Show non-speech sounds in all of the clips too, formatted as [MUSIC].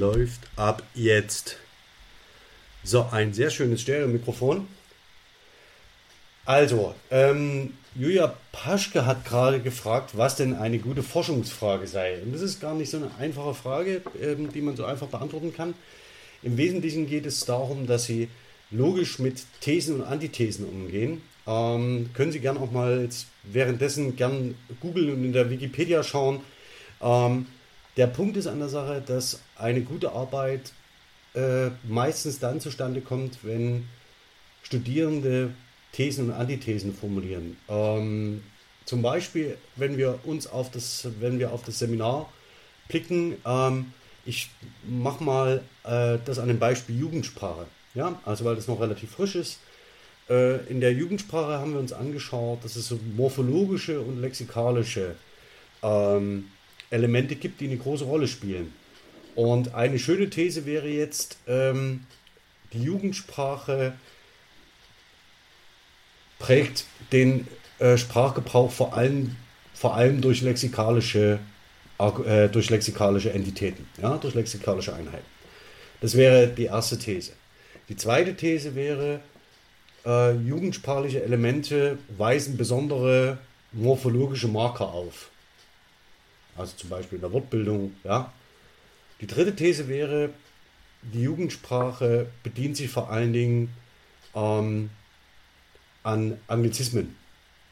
läuft ab jetzt. So, ein sehr schönes Stereo-Mikrofon. Also, ähm, Julia Paschke hat gerade gefragt, was denn eine gute Forschungsfrage sei. Und das ist gar nicht so eine einfache Frage, ähm, die man so einfach beantworten kann. Im Wesentlichen geht es darum, dass Sie logisch mit Thesen und Antithesen umgehen. Ähm, können Sie gerne auch mal währenddessen gern googeln und in der Wikipedia schauen. Ähm, der Punkt ist an der Sache, dass eine gute Arbeit äh, meistens dann zustande kommt, wenn Studierende Thesen und Antithesen formulieren. Ähm, zum Beispiel, wenn wir uns auf das, wenn wir auf das Seminar blicken, ähm, ich mache mal äh, das an dem Beispiel Jugendsprache. Ja, also weil das noch relativ frisch ist. Äh, in der Jugendsprache haben wir uns angeschaut, dass es so morphologische und lexikalische ähm, Elemente gibt, die eine große Rolle spielen. Und eine schöne These wäre jetzt, ähm, die Jugendsprache prägt den äh, Sprachgebrauch vor allem, vor allem durch lexikalische, äh, durch lexikalische Entitäten, ja, durch lexikalische Einheiten. Das wäre die erste These. Die zweite These wäre, äh, jugendsprachliche Elemente weisen besondere morphologische Marker auf. Also zum Beispiel in der Wortbildung, ja. Die dritte These wäre, die Jugendsprache bedient sich vor allen Dingen ähm, an Anglizismen.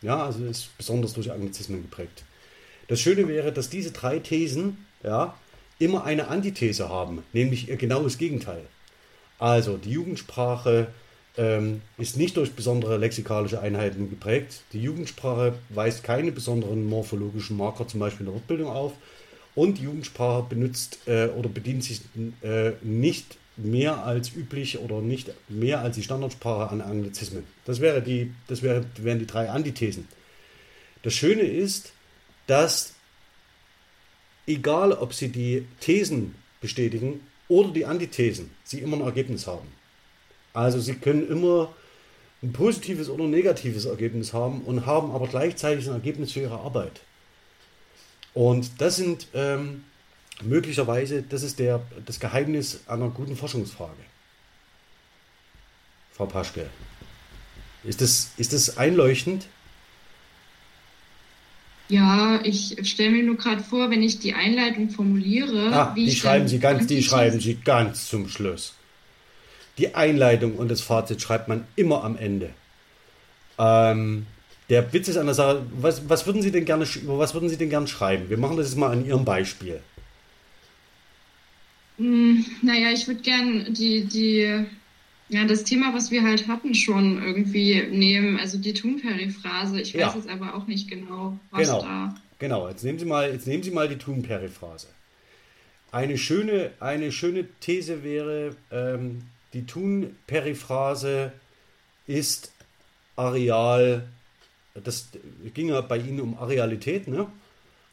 Ja, also ist besonders durch Anglizismen geprägt. Das Schöne wäre, dass diese drei Thesen ja, immer eine Antithese haben, nämlich ihr genaues Gegenteil. Also die Jugendsprache ähm, ist nicht durch besondere lexikalische Einheiten geprägt. Die Jugendsprache weist keine besonderen morphologischen Marker, zum Beispiel in der Wortbildung, auf. Und die Jugendsprache benutzt äh, oder bedient sich äh, nicht mehr als üblich oder nicht mehr als die Standardsprache an Anglizismen. Das, wäre die, das wäre, wären die drei Antithesen. Das Schöne ist, dass egal ob sie die Thesen bestätigen oder die Antithesen, sie immer ein Ergebnis haben. Also sie können immer ein positives oder negatives Ergebnis haben und haben aber gleichzeitig ein Ergebnis für ihre Arbeit. Und das sind ähm, möglicherweise, das ist der, das Geheimnis einer guten Forschungsfrage. Frau Paschke. Ist das, ist das einleuchtend? Ja, ich stelle mir nur gerade vor, wenn ich die Einleitung formuliere, ah, wie die schreiben Sie ganz, die schreiben Sie ganz zum Schluss. Die Einleitung und das Fazit schreibt man immer am Ende. Ähm, der Witz ist an der Sache, was, was würden Sie denn gerne, über was würden Sie denn gerne schreiben? Wir machen das jetzt mal an Ihrem Beispiel. Hm, naja, ich würde gerne die, die, ja, das Thema, was wir halt hatten, schon irgendwie nehmen, also die Thun-Periphrase. Ich weiß ja. jetzt aber auch nicht genau, was genau. da. Genau, jetzt nehmen Sie mal, jetzt nehmen Sie mal die Thun-Periphrase. Eine schöne, eine schöne These wäre, ähm, die Thun-Periphrase ist Areal, das ging ja bei Ihnen um Arealität, ne?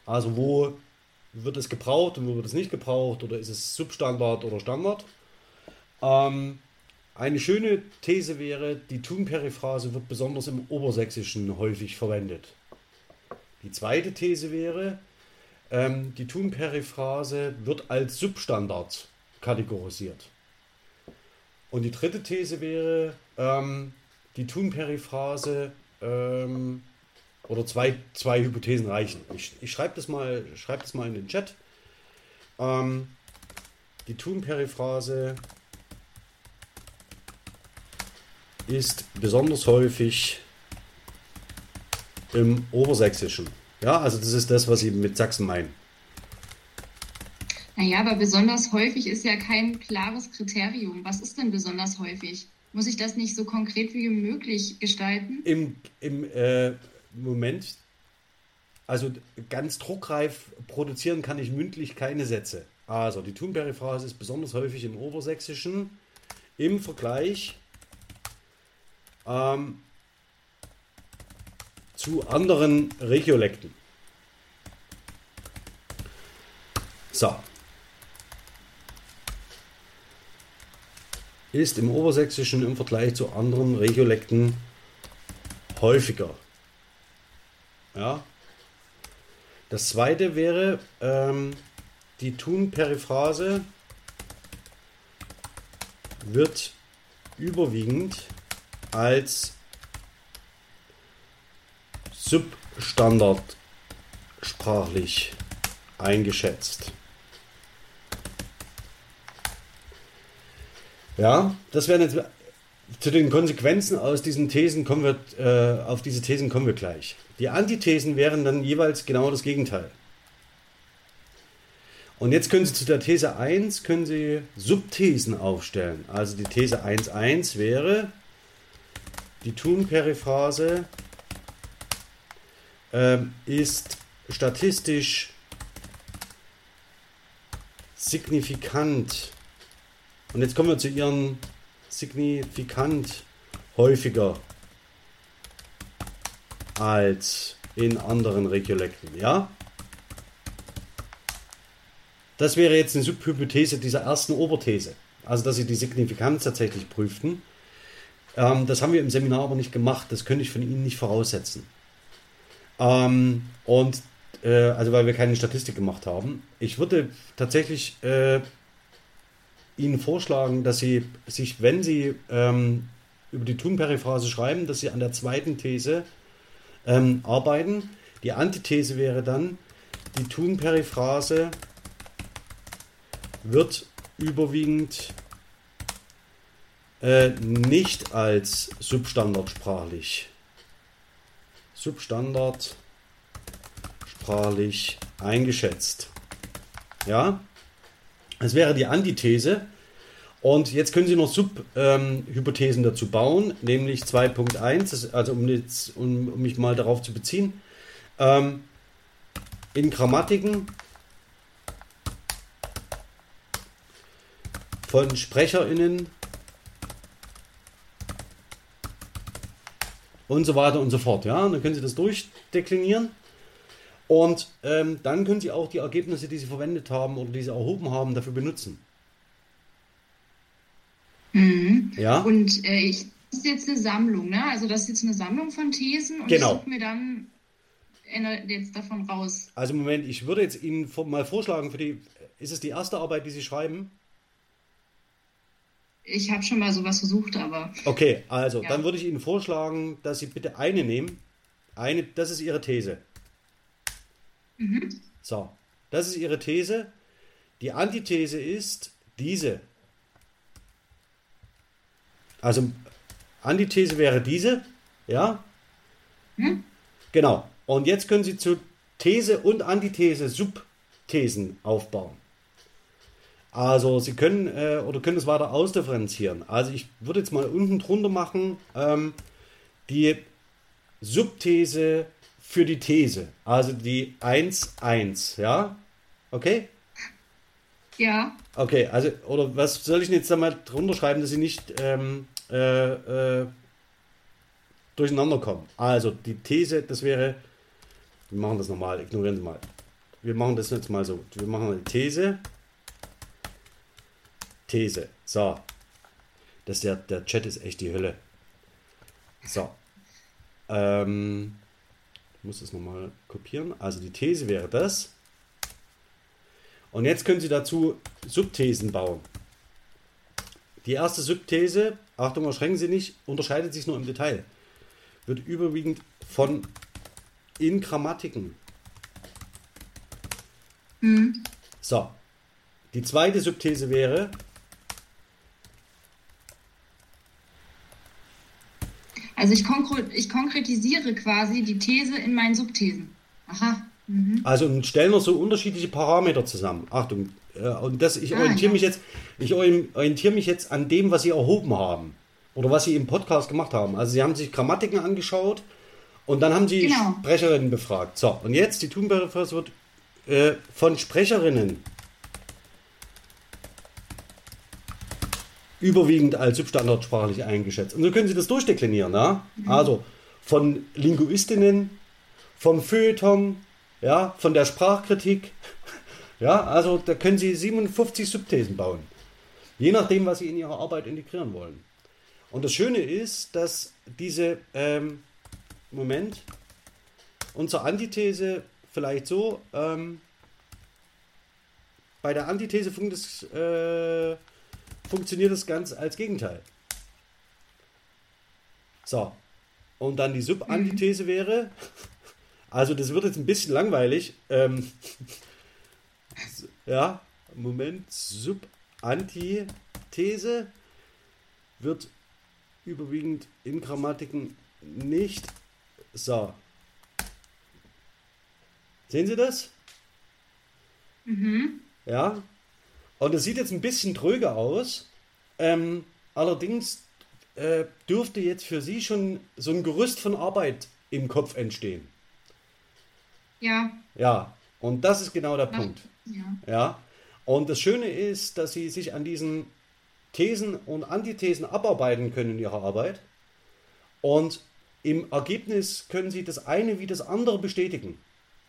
Also wo wird es gebraucht und wo wird es nicht gebraucht oder ist es Substandard oder Standard? Ähm, eine schöne These wäre, die Thun-Periphrase wird besonders im Obersächsischen häufig verwendet. Die zweite These wäre, ähm, die Thun-Periphrase wird als Substandard kategorisiert. Und die dritte These wäre, ähm, die Thun-Periphrase ähm, oder zwei, zwei Hypothesen reichen. Ich, ich schreibe das, mal, schreib das mal in den Chat. Ähm, die Thun-Periphrase ist besonders häufig im Obersächsischen. Ja, also das ist das, was Sie mit Sachsen meinen. Naja, aber besonders häufig ist ja kein klares Kriterium. Was ist denn besonders häufig? Muss ich das nicht so konkret wie möglich gestalten? Im, im äh, Moment, also ganz druckreif produzieren kann ich mündlich keine Sätze. Also die Thunperiphrase ist besonders häufig im Obersächsischen im Vergleich ähm, zu anderen Regiolekten. So, ist im Obersächsischen im Vergleich zu anderen Regiolekten häufiger. Ja. Das zweite wäre ähm, die Thun-Periphrase wird überwiegend als substandardsprachlich eingeschätzt. Ja, das wären jetzt zu den Konsequenzen aus diesen Thesen kommen wir, äh, auf diese Thesen kommen wir gleich. Die Antithesen wären dann jeweils genau das Gegenteil. Und jetzt können Sie zu der These 1 können Sie Subthesen aufstellen. Also die These 1.1 wäre, die Thun-Periphrase äh, ist statistisch signifikant. Und jetzt kommen wir zu Ihren signifikant häufiger als in anderen Regiolekten, ja? Das wäre jetzt eine Subhypothese dieser ersten Oberthese. Also, dass sie die Signifikanz tatsächlich prüften. Ähm, das haben wir im Seminar aber nicht gemacht. Das könnte ich von Ihnen nicht voraussetzen. Ähm, und, äh, also, weil wir keine Statistik gemacht haben. Ich würde tatsächlich äh, Ihnen vorschlagen, dass Sie sich, wenn Sie ähm, über die Thun-Periphrase schreiben, dass Sie an der zweiten These ähm, arbeiten. Die Antithese wäre dann, die Thun-Periphrase wird überwiegend äh, nicht als substandardsprachlich substandardsprachlich eingeschätzt. Ja, das wäre die Antithese. Und jetzt können Sie noch Subhypothesen ähm, dazu bauen, nämlich 2.1, also um, jetzt, um, um, mich mal darauf zu beziehen. Ähm, in Grammatiken von SprecherInnen und so weiter und so fort. Ja, und dann können Sie das durchdeklinieren. Und ähm, dann können Sie auch die Ergebnisse, die Sie verwendet haben oder die Sie erhoben haben, dafür benutzen. Mhm. Ja. Und äh, ich, das ist jetzt eine Sammlung, ne? Also das ist jetzt eine Sammlung von Thesen und genau. ich suche mir dann jetzt davon raus. Also Moment, ich würde jetzt Ihnen mal vorschlagen, für die, ist es die erste Arbeit, die Sie schreiben? Ich habe schon mal sowas versucht, aber. Okay, also ja. dann würde ich Ihnen vorschlagen, dass Sie bitte eine nehmen. Eine, das ist Ihre These. Mhm. So, das ist ihre These. Die Antithese ist diese. Also, Antithese wäre diese, ja? Mhm. Genau. Und jetzt können Sie zu These und Antithese Subthesen aufbauen. Also Sie können äh, oder können es weiter ausdifferenzieren. Also ich würde jetzt mal unten drunter machen ähm, die Subthese für die These. Also die 1-1, ja? Okay? Ja. Okay, also, oder was soll ich jetzt da mal drunter schreiben, dass sie nicht ähm, äh, äh, durcheinander kommen? Also, die These, das wäre, wir machen das nochmal, ignorieren Sie mal. Wir machen das jetzt mal so. Wir machen eine These. These. So. Das der, der Chat ist echt die Hölle. So. Ähm, muss das nochmal kopieren. Also die These wäre das. Und jetzt können Sie dazu Subthesen bauen. Die erste Subthese, Achtung, erschrecken Sie nicht, unterscheidet sich nur im Detail. Wird überwiegend von in Grammatiken. Mhm. So. Die zweite Subthese wäre, Also ich, ich konkretisiere quasi die These in meinen Subthesen. Aha. Mhm. Also und stellen wir so unterschiedliche Parameter zusammen. Achtung, äh, und das, ich ah, orientiere ja. mich jetzt, ich orientiere mich jetzt an dem, was Sie erhoben haben. Oder was Sie im Podcast gemacht haben. Also Sie haben sich Grammatiken angeschaut und dann haben Sie genau. Sprecherinnen befragt. So, und jetzt die Thunberg wird äh, von Sprecherinnen überwiegend als substandardsprachlich eingeschätzt. Und so können Sie das durchdeklinieren. Ja? Mhm. Also von Linguistinnen, vom Feuilleton, ja, von der Sprachkritik. [LAUGHS] Ja, also da können Sie 57 Subthesen bauen. Je nachdem, was Sie in Ihre Arbeit integrieren wollen. Und das Schöne ist, dass diese, ähm, Moment, unsere Antithese vielleicht so, ähm, bei der Antithese funkt es, äh, funktioniert das ganz als Gegenteil. So. Und dann die Subantithese mhm. wäre, also das wird jetzt ein bisschen langweilig. Ähm, ja, Moment, Subantithese wird überwiegend in Grammatiken nicht. So. Sehen Sie das? Mhm. Ja. Und das sieht jetzt ein bisschen tröge aus. Ähm, allerdings äh, dürfte jetzt für Sie schon so ein Gerüst von Arbeit im Kopf entstehen. Ja. Ja. Und das ist genau der Ach, Punkt. Ja. ja. Und das Schöne ist, dass Sie sich an diesen Thesen und Antithesen abarbeiten können in Ihrer Arbeit. Und im Ergebnis können Sie das eine wie das andere bestätigen.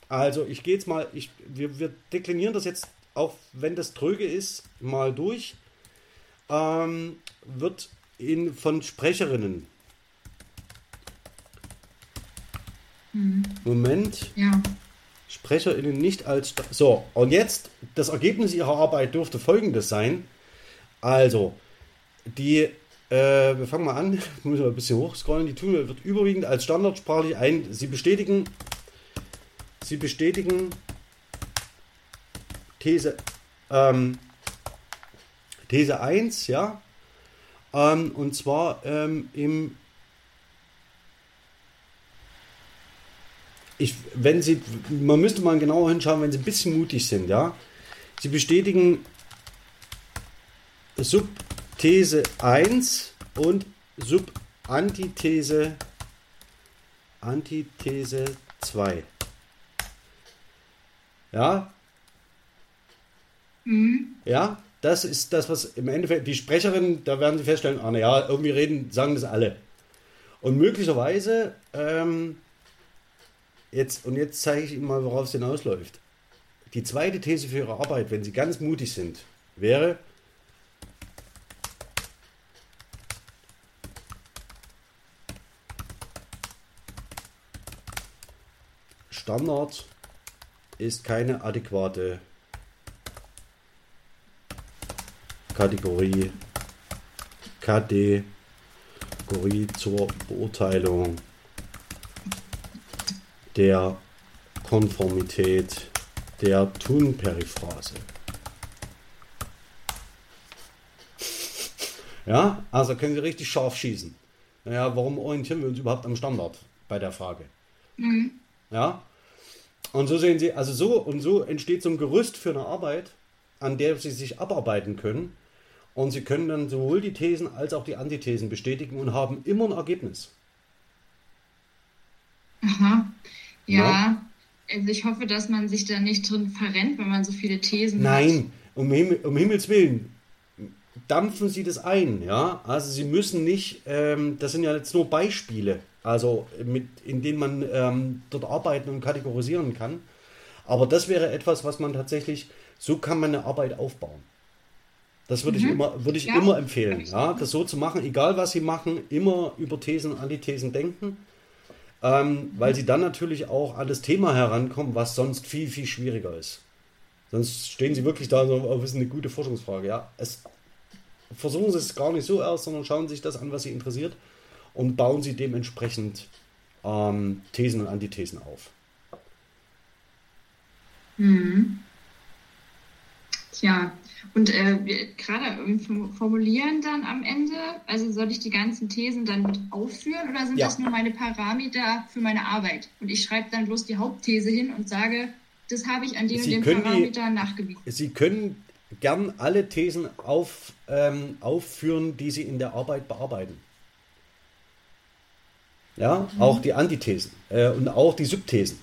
Also ich gehe jetzt mal, ich, wir, wir deklinieren das jetzt, auch wenn das tröge ist, mal durch. Ähm, wird in, von Sprecherinnen. Mhm. Moment. Ja. SprecherInnen nicht als. So, und jetzt, das Ergebnis ihrer Arbeit dürfte folgendes sein. Also, die, äh, wir fangen mal an, [LAUGHS] müssen wir ein bisschen hochscrollen. Die Tun wird überwiegend als standardsprachlich ein. Sie bestätigen Sie bestätigen These, ähm, These 1, ja, ähm, und zwar ähm, im ich, wenn Sie, man müsste mal genauer hinschauen, wenn Sie ein bisschen mutig sind, ja. Sie bestätigen Subthese 1 und Subantithese Antithese 2. Ja. Mhm. Ja, das ist das, was im Endeffekt die Sprecherin, da werden Sie feststellen, ah, ja, irgendwie reden, sagen das alle. Und möglicherweise, ähm, jetzt, und jetzt zeige ich Ihnen mal, worauf es hinausläuft. Die zweite These für Ihre Arbeit, wenn Sie ganz mutig sind, wäre, Standard ist keine adäquate Kategorie Kategorie zur Beurteilung der Konformität der Tun-Periphrase. Ja, also können Sie richtig scharf schießen. Naja, warum orientieren wir uns überhaupt am Standard bei der Frage? Mhm. Ja, und so sehen Sie, also so und so entsteht so ein Gerüst für eine Arbeit, an der Sie sich abarbeiten können. Und Sie können dann sowohl die Thesen als auch die Antithesen bestätigen und haben immer ein Ergebnis. Aha. Ja. ja. Also ich hoffe, dass man sich da nicht drin verrennt, wenn man so viele Thesen Nein, hat. Nein, um, Himmel, um Himmels Willen dampfen Sie das ein, ja. Also Sie müssen nicht, ähm, das sind ja jetzt nur Beispiele, also mit, in denen man ähm, dort arbeiten und kategorisieren kann. Aber das wäre etwas, was man tatsächlich, so kann man eine Arbeit aufbauen. Das würde mhm. ich immer, würde ich ja. immer empfehlen, ja, das so zu machen, egal was Sie machen, immer über Thesen, Antithesen denken, ähm, weil Sie dann natürlich auch an das Thema herankommen, was sonst viel, viel schwieriger ist. Sonst stehen Sie wirklich da und sagen, oh, das ist eine gute Forschungsfrage. Ja, es versuchen Sie es gar nicht so erst, sondern schauen sich das an, was Sie interessiert und bauen Sie dementsprechend ähm, Thesen und Antithesen auf. Mhm. Tja, und äh, gerade Formulieren dann am Ende, also soll ich die ganzen Thesen dann mit aufführen oder sind ja. das nur meine Parameter für meine Arbeit? Und ich schreibe dann bloß die Hauptthese hin und sage, das habe ich an den Sie und den Parametern nachgewiesen. Sie können gern alle Thesen auf, ähm, aufführen, die Sie in der Arbeit bearbeiten. Ja, mhm. auch die Antithesen äh, und auch die Subthesen.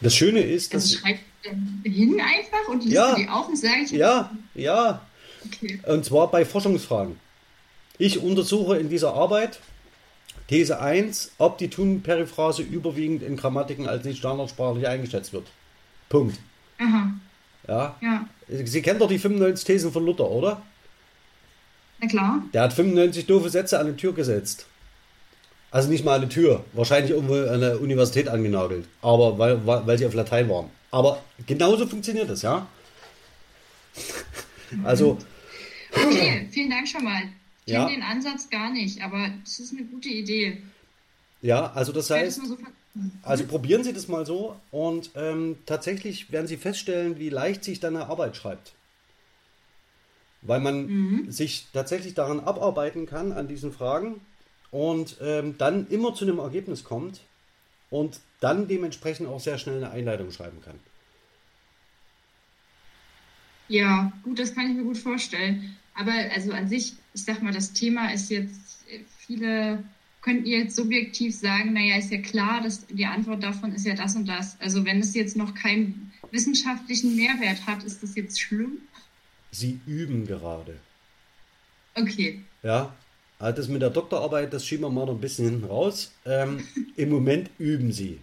Das Schöne ist, dass. Also schreibt hin einfach und liest ja, die auf und sage ich. Ja, ja. Okay. Und zwar bei Forschungsfragen. Ich untersuche in dieser Arbeit These 1, ob die Tun-Periphrase überwiegend in Grammatiken als nicht standardsprachlich eingeschätzt wird. Punkt. Aha. Ja. ja. Sie kennen doch die 95 Thesen von Luther, oder? Na klar. Der hat 95 doofe Sätze an die Tür gesetzt. Also nicht mal eine Tür, wahrscheinlich irgendwo an der Universität angenagelt, aber weil, weil sie auf Latein waren. Aber genauso funktioniert das, ja. [LAUGHS] Also. Okay, vielen Dank schon mal. Ich ja. kenne den Ansatz gar nicht, aber das ist eine gute Idee. Ja, also das heißt, also probieren Sie das mal so und ähm, tatsächlich werden Sie feststellen, wie leicht sich dann eine Arbeit schreibt. Weil man mhm. sich tatsächlich daran abarbeiten kann, an diesen Fragen und ähm, dann immer zu einem Ergebnis kommt und dann dementsprechend auch sehr schnell eine Einleitung schreiben kann. Ja, gut, das kann ich mir gut vorstellen. Aber also an sich, ich sag mal, das Thema ist jetzt, viele könnten jetzt subjektiv sagen, naja, ist ja klar, dass die Antwort davon ist ja das und das. Also wenn es jetzt noch keinen wissenschaftlichen Mehrwert hat, ist das jetzt schlimm? Sie üben gerade. Okay. Ja, also das mit der Doktorarbeit, das schieben wir mal noch ein bisschen hinten raus. Ähm, Im Moment üben Sie.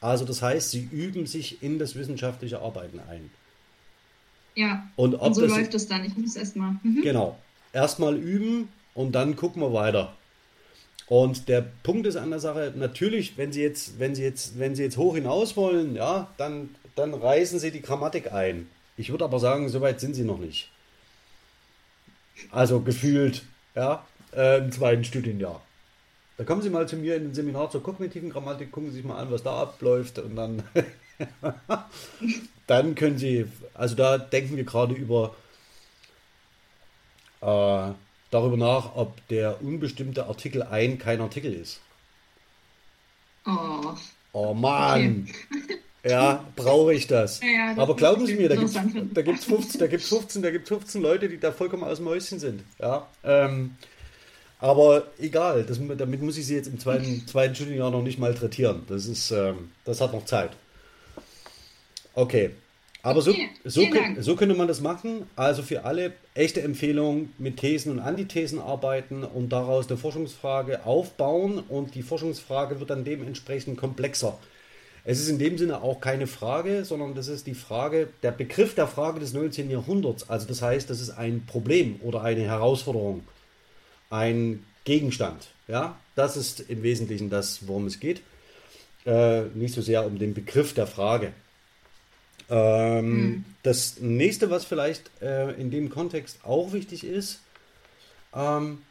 Also das heißt, Sie üben sich in das wissenschaftliche Arbeiten ein. Ja, und, und so läuft es dann. Ich muss erstmal. Mhm. Genau. Erstmal üben und dann gucken wir weiter. Und der Punkt ist an der Sache, natürlich, wenn Sie jetzt, wenn Sie jetzt, wenn Sie jetzt hoch hinaus wollen, ja, dann, dann reißen Sie die Grammatik ein. Ich würde aber sagen, so weit sind Sie noch nicht. Also gefühlt, ja, äh, im zweiten Studienjahr. Da kommen Sie mal zu mir in ein Seminar zur kognitiven Grammatik, gucken Sie sich mal an, was da abläuft und dann, [LAUGHS] dann können Sie, also da denken wir gerade über äh, darüber nach, ob der unbestimmte Artikel ein kein Artikel ist. Oh. Oh Mann. Okay. Ja, brauche ich das. Ja, das Aber glauben Sie mir, da gibt es da gibt's 15, da gibt's 15, da gibt's 15 Leute, die da vollkommen aus dem Häuschen sind. Ja, ähm, aber egal, das, damit muss ich Sie jetzt im zweiten, zweiten Studienjahr noch nicht malträtieren. Das ist, ähm, das hat noch Zeit. Okay, aber so, so, so, könnte man das machen. Also für alle echte Empfehlung mit Thesen und Antithesen arbeiten und daraus eine Forschungsfrage aufbauen und die Forschungsfrage wird dann dementsprechend komplexer. Es ist in dem Sinne auch keine Frage, sondern das ist die Frage, der Begriff der Frage des 19. Jahrhunderts. Also das heißt, das ist ein Problem oder eine Herausforderung, ein Gegenstand. Ja, das ist im Wesentlichen das, worum es geht. Äh, nicht so sehr um den Begriff der Frage. Ähm, mhm. Das nächste, was vielleicht äh, in dem Kontext auch wichtig ist, ähm,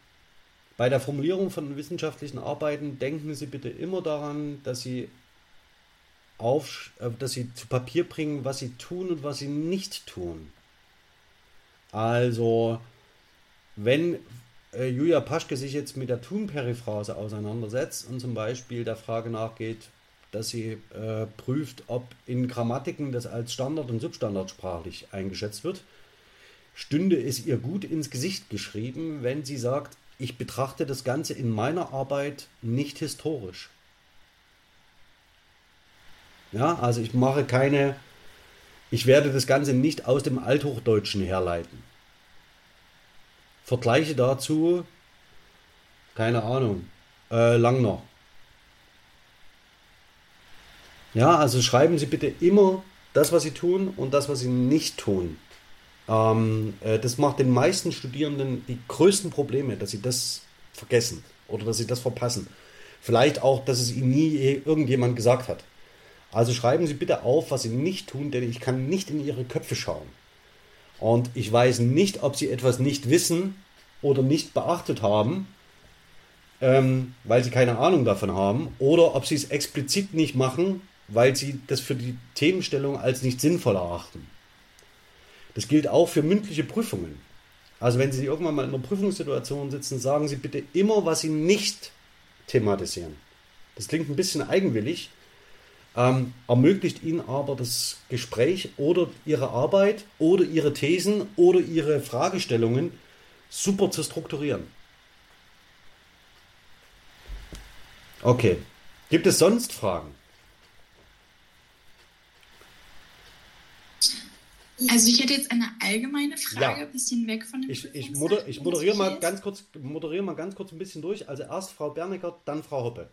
bei der Formulierung von wissenschaftlichen Arbeiten denken Sie bitte immer daran, dass Sie, auf, äh, dass Sie zu Papier bringen, was Sie tun und was Sie nicht tun. Also, wenn äh, Julia Paschke sich jetzt mit der Thun-Periphrase auseinandersetzt und zum Beispiel der Frage nachgeht, dass sie äh, prüft, ob in Grammatiken das als Standard- und Substandardsprachlich eingeschätzt wird, stünde es ihr gut ins Gesicht geschrieben, wenn sie sagt, ich betrachte das Ganze in meiner Arbeit nicht historisch. Ja, also ich mache keine, ich werde das Ganze nicht aus dem Althochdeutschen herleiten. Vergleiche dazu, keine Ahnung, äh, Langner. Ja, also schreiben Sie bitte immer das, was Sie tun und das, was Sie nicht tun. Ähm, äh, das macht den meisten Studierenden die größten Probleme, dass sie das vergessen oder dass sie das verpassen. Vielleicht auch, dass es ihnen nie irgendjemand gesagt hat. Also schreiben Sie bitte auf, was Sie nicht tun, denn ich kann nicht in Ihre Köpfe schauen. Und ich weiß nicht, ob Sie etwas nicht wissen oder nicht beachtet haben, ähm, weil Sie keine Ahnung davon haben, oder ob Sie es explizit nicht machen, weil sie das für die Themenstellung als nicht sinnvoll erachten. Das gilt auch für mündliche Prüfungen. Also wenn Sie irgendwann mal in einer Prüfungssituation sitzen, sagen Sie bitte immer, was Sie nicht thematisieren. Das klingt ein bisschen eigenwillig, ähm, ermöglicht Ihnen aber das Gespräch oder Ihre Arbeit oder Ihre Thesen oder Ihre Fragestellungen super zu strukturieren. Okay. Gibt es sonst Fragen? Also ich hätte jetzt eine allgemeine Frage, ja. ein bisschen weg von dem Ich, ich, moder, ich moderiere mal ganz kurz, moderiere mal ganz kurz ein bisschen durch. Also erst Frau Bernecker, dann Frau Hoppe.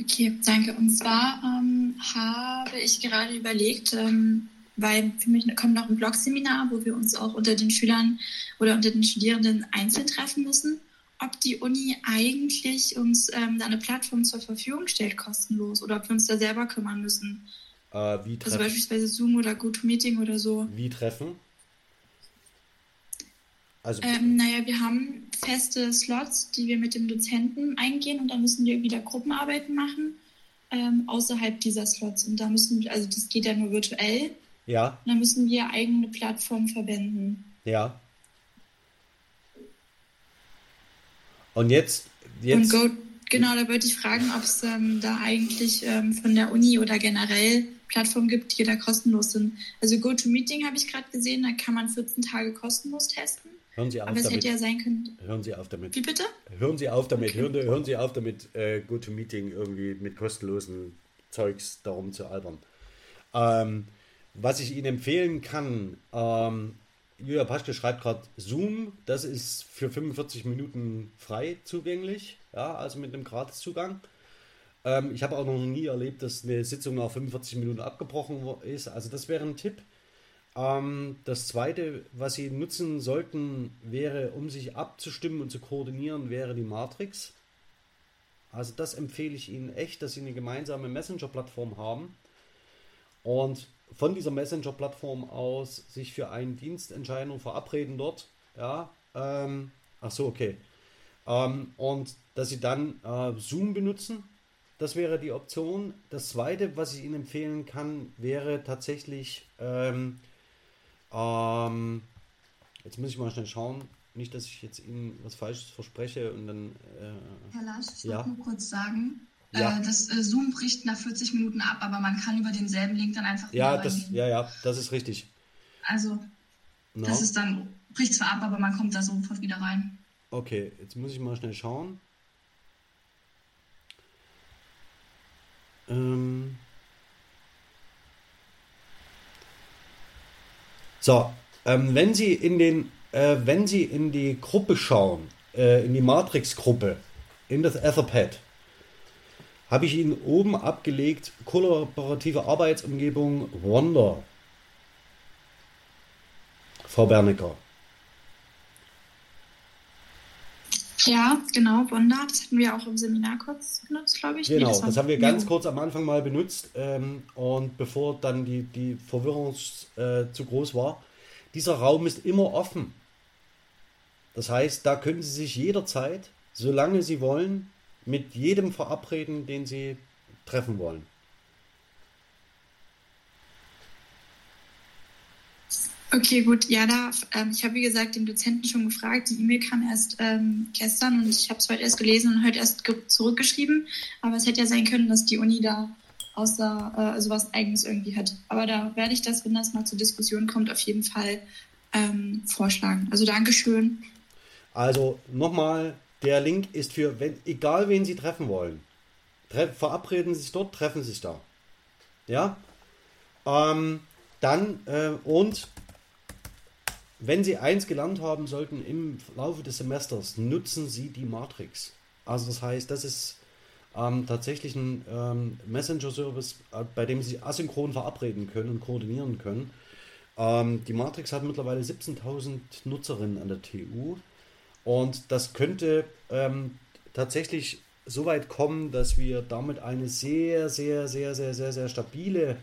Okay, danke. Und zwar ähm, habe ich gerade überlegt, ähm, weil für mich kommt noch ein Blog-Seminar, wo wir uns auch unter den Schülern oder unter den Studierenden einzeln treffen müssen, ob die Uni eigentlich uns ähm, da eine Plattform zur Verfügung stellt, kostenlos, oder ob wir uns da selber kümmern müssen Äh, wie treffen. Also beispielsweise Zoom oder GoToMeeting oder so. Wie treffen? Also, ähm, naja, wir haben feste Slots, die wir mit dem Dozenten eingehen und dann müssen wir wieder Gruppenarbeiten machen ähm, außerhalb dieser Slots. Und da müssen wir, also das geht ja nur virtuell. Ja. Und da müssen wir eigene Plattformen verwenden. Ja. Und jetzt, jetzt. Und Go, genau, da wollte ich fragen, ob es ähm, da eigentlich ähm, von der Uni oder generell Plattformen gibt, die da kostenlos sind. Also GoToMeeting habe ich gerade gesehen, da kann man 14 Tage kostenlos testen. Hören Sie auf Aber damit. es hätte ja sein können. Hören Sie auf damit. Wie bitte? Hören Sie auf damit. Okay. Hören, hören, Sie auf damit, äh, GoToMeeting irgendwie mit kostenlosen Zeugs darum zu albern. Ähm, was ich Ihnen empfehlen kann, ähm, Julia Paschke schreibt gerade Zoom, das ist für 45 Minuten frei zugänglich, ja, also mit einem Gratiszugang. Ähm, ich habe auch noch nie erlebt, dass eine Sitzung nach 45 Minuten abgebrochen ist, also das wäre ein Tipp. Ähm, das zweite, was Sie nutzen sollten, wäre, um sich abzustimmen und zu koordinieren, wäre die Matrix. Also das empfehle ich Ihnen echt, dass Sie eine gemeinsame Messenger-Plattform haben und von dieser Messenger-Plattform aus sich für einen Dienst entscheiden und verabreden dort. Ja, ähm, ach so, okay. Ähm, und dass Sie dann äh, Zoom benutzen. Das wäre die Option. Das zweite, was ich Ihnen empfehlen kann, wäre tatsächlich ähm, ähm, jetzt muss ich mal schnell schauen. Nicht, dass ich jetzt Ihnen was Falsches verspreche und dann. Äh, Herr Lasch, ich ja. wollte nur kurz sagen, ja. Äh, das äh, Zoom bricht nach 40 Minuten ab, aber man kann über denselben Link dann einfach ja, das, Ja, ja, das ist richtig. Also, no. das ist dann, bricht zwar ab, aber man kommt da sofort wieder rein. Okay, jetzt muss ich mal schnell schauen. Ähm. So, ähm, wenn Sie in den, äh, wenn Sie in die Gruppe schauen, äh, in die Matrix-Gruppe, in das Etherpad, habe ich Ihnen oben abgelegt kollaborative Arbeitsumgebung Wonder. Frau Bernecker. Ja, genau, Wonder. Das hatten wir auch im Seminar kurz benutzt, glaube ich. Genau, nee, das, das, haben wir ganz kurz am Anfang mal benutzt. Ähm, und bevor dann die, die Verwirrung äh, zu groß war, dieser Raum ist immer offen. Das heißt, da können Sie sich jederzeit, solange Sie wollen, mit jedem verabreden, den Sie treffen wollen. Okay, gut. Ja, da, ähm, ich habe wie gesagt den Dozenten schon gefragt. Die E-Mail kam erst ähm, gestern und ich habe es heute erst gelesen und heute erst zurückgeschrieben. Aber es hätte ja sein können, dass die Uni da außer äh, also was Eigenes irgendwie hat. Aber da werde ich das, wenn das mal zur Diskussion kommt, auf jeden Fall ähm, vorschlagen. Also Dankeschön. Also nochmal, der Link ist für, wenn, egal wen Sie treffen wollen. Tre verabreden Sie sich dort, treffen Sie sich da. Ja? Ähm, dann äh, und wenn Sie eins gelernt haben sollten im Laufe des Semesters, nutzen Sie die Matrix. Also das heißt, das ist ähm, tatsächlich ein ähm, Messenger-Service, äh, bei dem Sie asynchron verabreden können und koordinieren können. Ähm, die Matrix hat mittlerweile 17.000 Nutzerinnen an der TU und das könnte ähm, tatsächlich so weit kommen, dass wir damit eine sehr, sehr, sehr, sehr, sehr, sehr stabile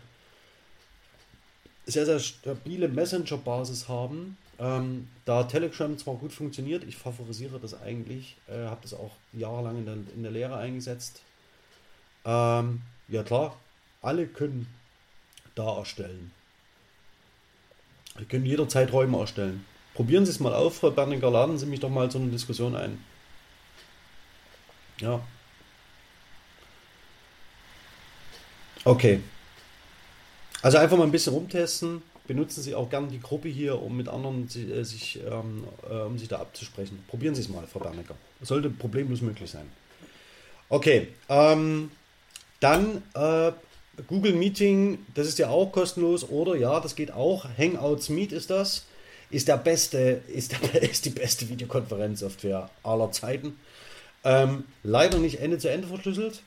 sehr, sehr stabile Messenger-Basis haben, ähm, da Telegram zwar gut funktioniert, ich favorisiere das eigentlich, äh, habe das auch jahrelang in der, in der Lehre eingesetzt. Ähm, ja klar, alle können da erstellen. Wir können jederzeit Räume erstellen. Probieren Sie es mal auf, Frau Berninger, laden Sie mich doch mal zu einer Diskussion ein. Ja. Okay. Also einfach mal ein bisschen rumtesten benutzen Sie auch gerne die Gruppe hier, um mit anderen äh, sich, ähm, äh, um sich da abzusprechen. Probieren Sie es mal, Frau Bernecker. Sollte problemlos möglich sein. Okay, ähm, dann äh, Google Meeting, das ist ja auch kostenlos, oder? Ja, das geht auch. Hangouts Meet ist das. Ist der beste, ist, der, [LAUGHS] ist die beste Videokonferenzsoftware aller Zeiten. Ähm, leider nicht Ende zu Ende verschlüsselt.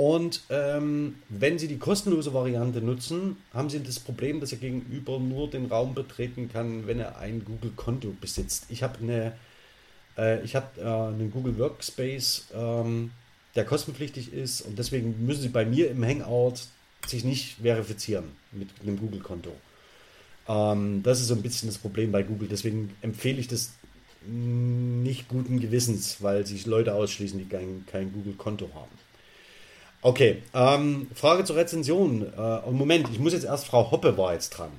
Und ähm, wenn Sie die kostenlose Variante nutzen, haben Sie das Problem, dass Ihr Gegenüber nur den Raum betreten kann, wenn er ein Google-Konto besitzt. Ich habe eine, äh, ich äh, einen Google Workspace, ähm, der kostenpflichtig ist und deswegen müssen Sie bei mir im Hangout sich nicht verifizieren mit einem Google-Konto. Ähm, das ist so ein bisschen das Problem bei Google. Deswegen empfehle ich das nicht guten Gewissens, weil sich Leute ausschließen, die kein, kein Google-Konto haben. Okay, ähm, Frage zur Rezension. Äh, Moment, ich muss jetzt erst, Frau Hoppe war jetzt dran.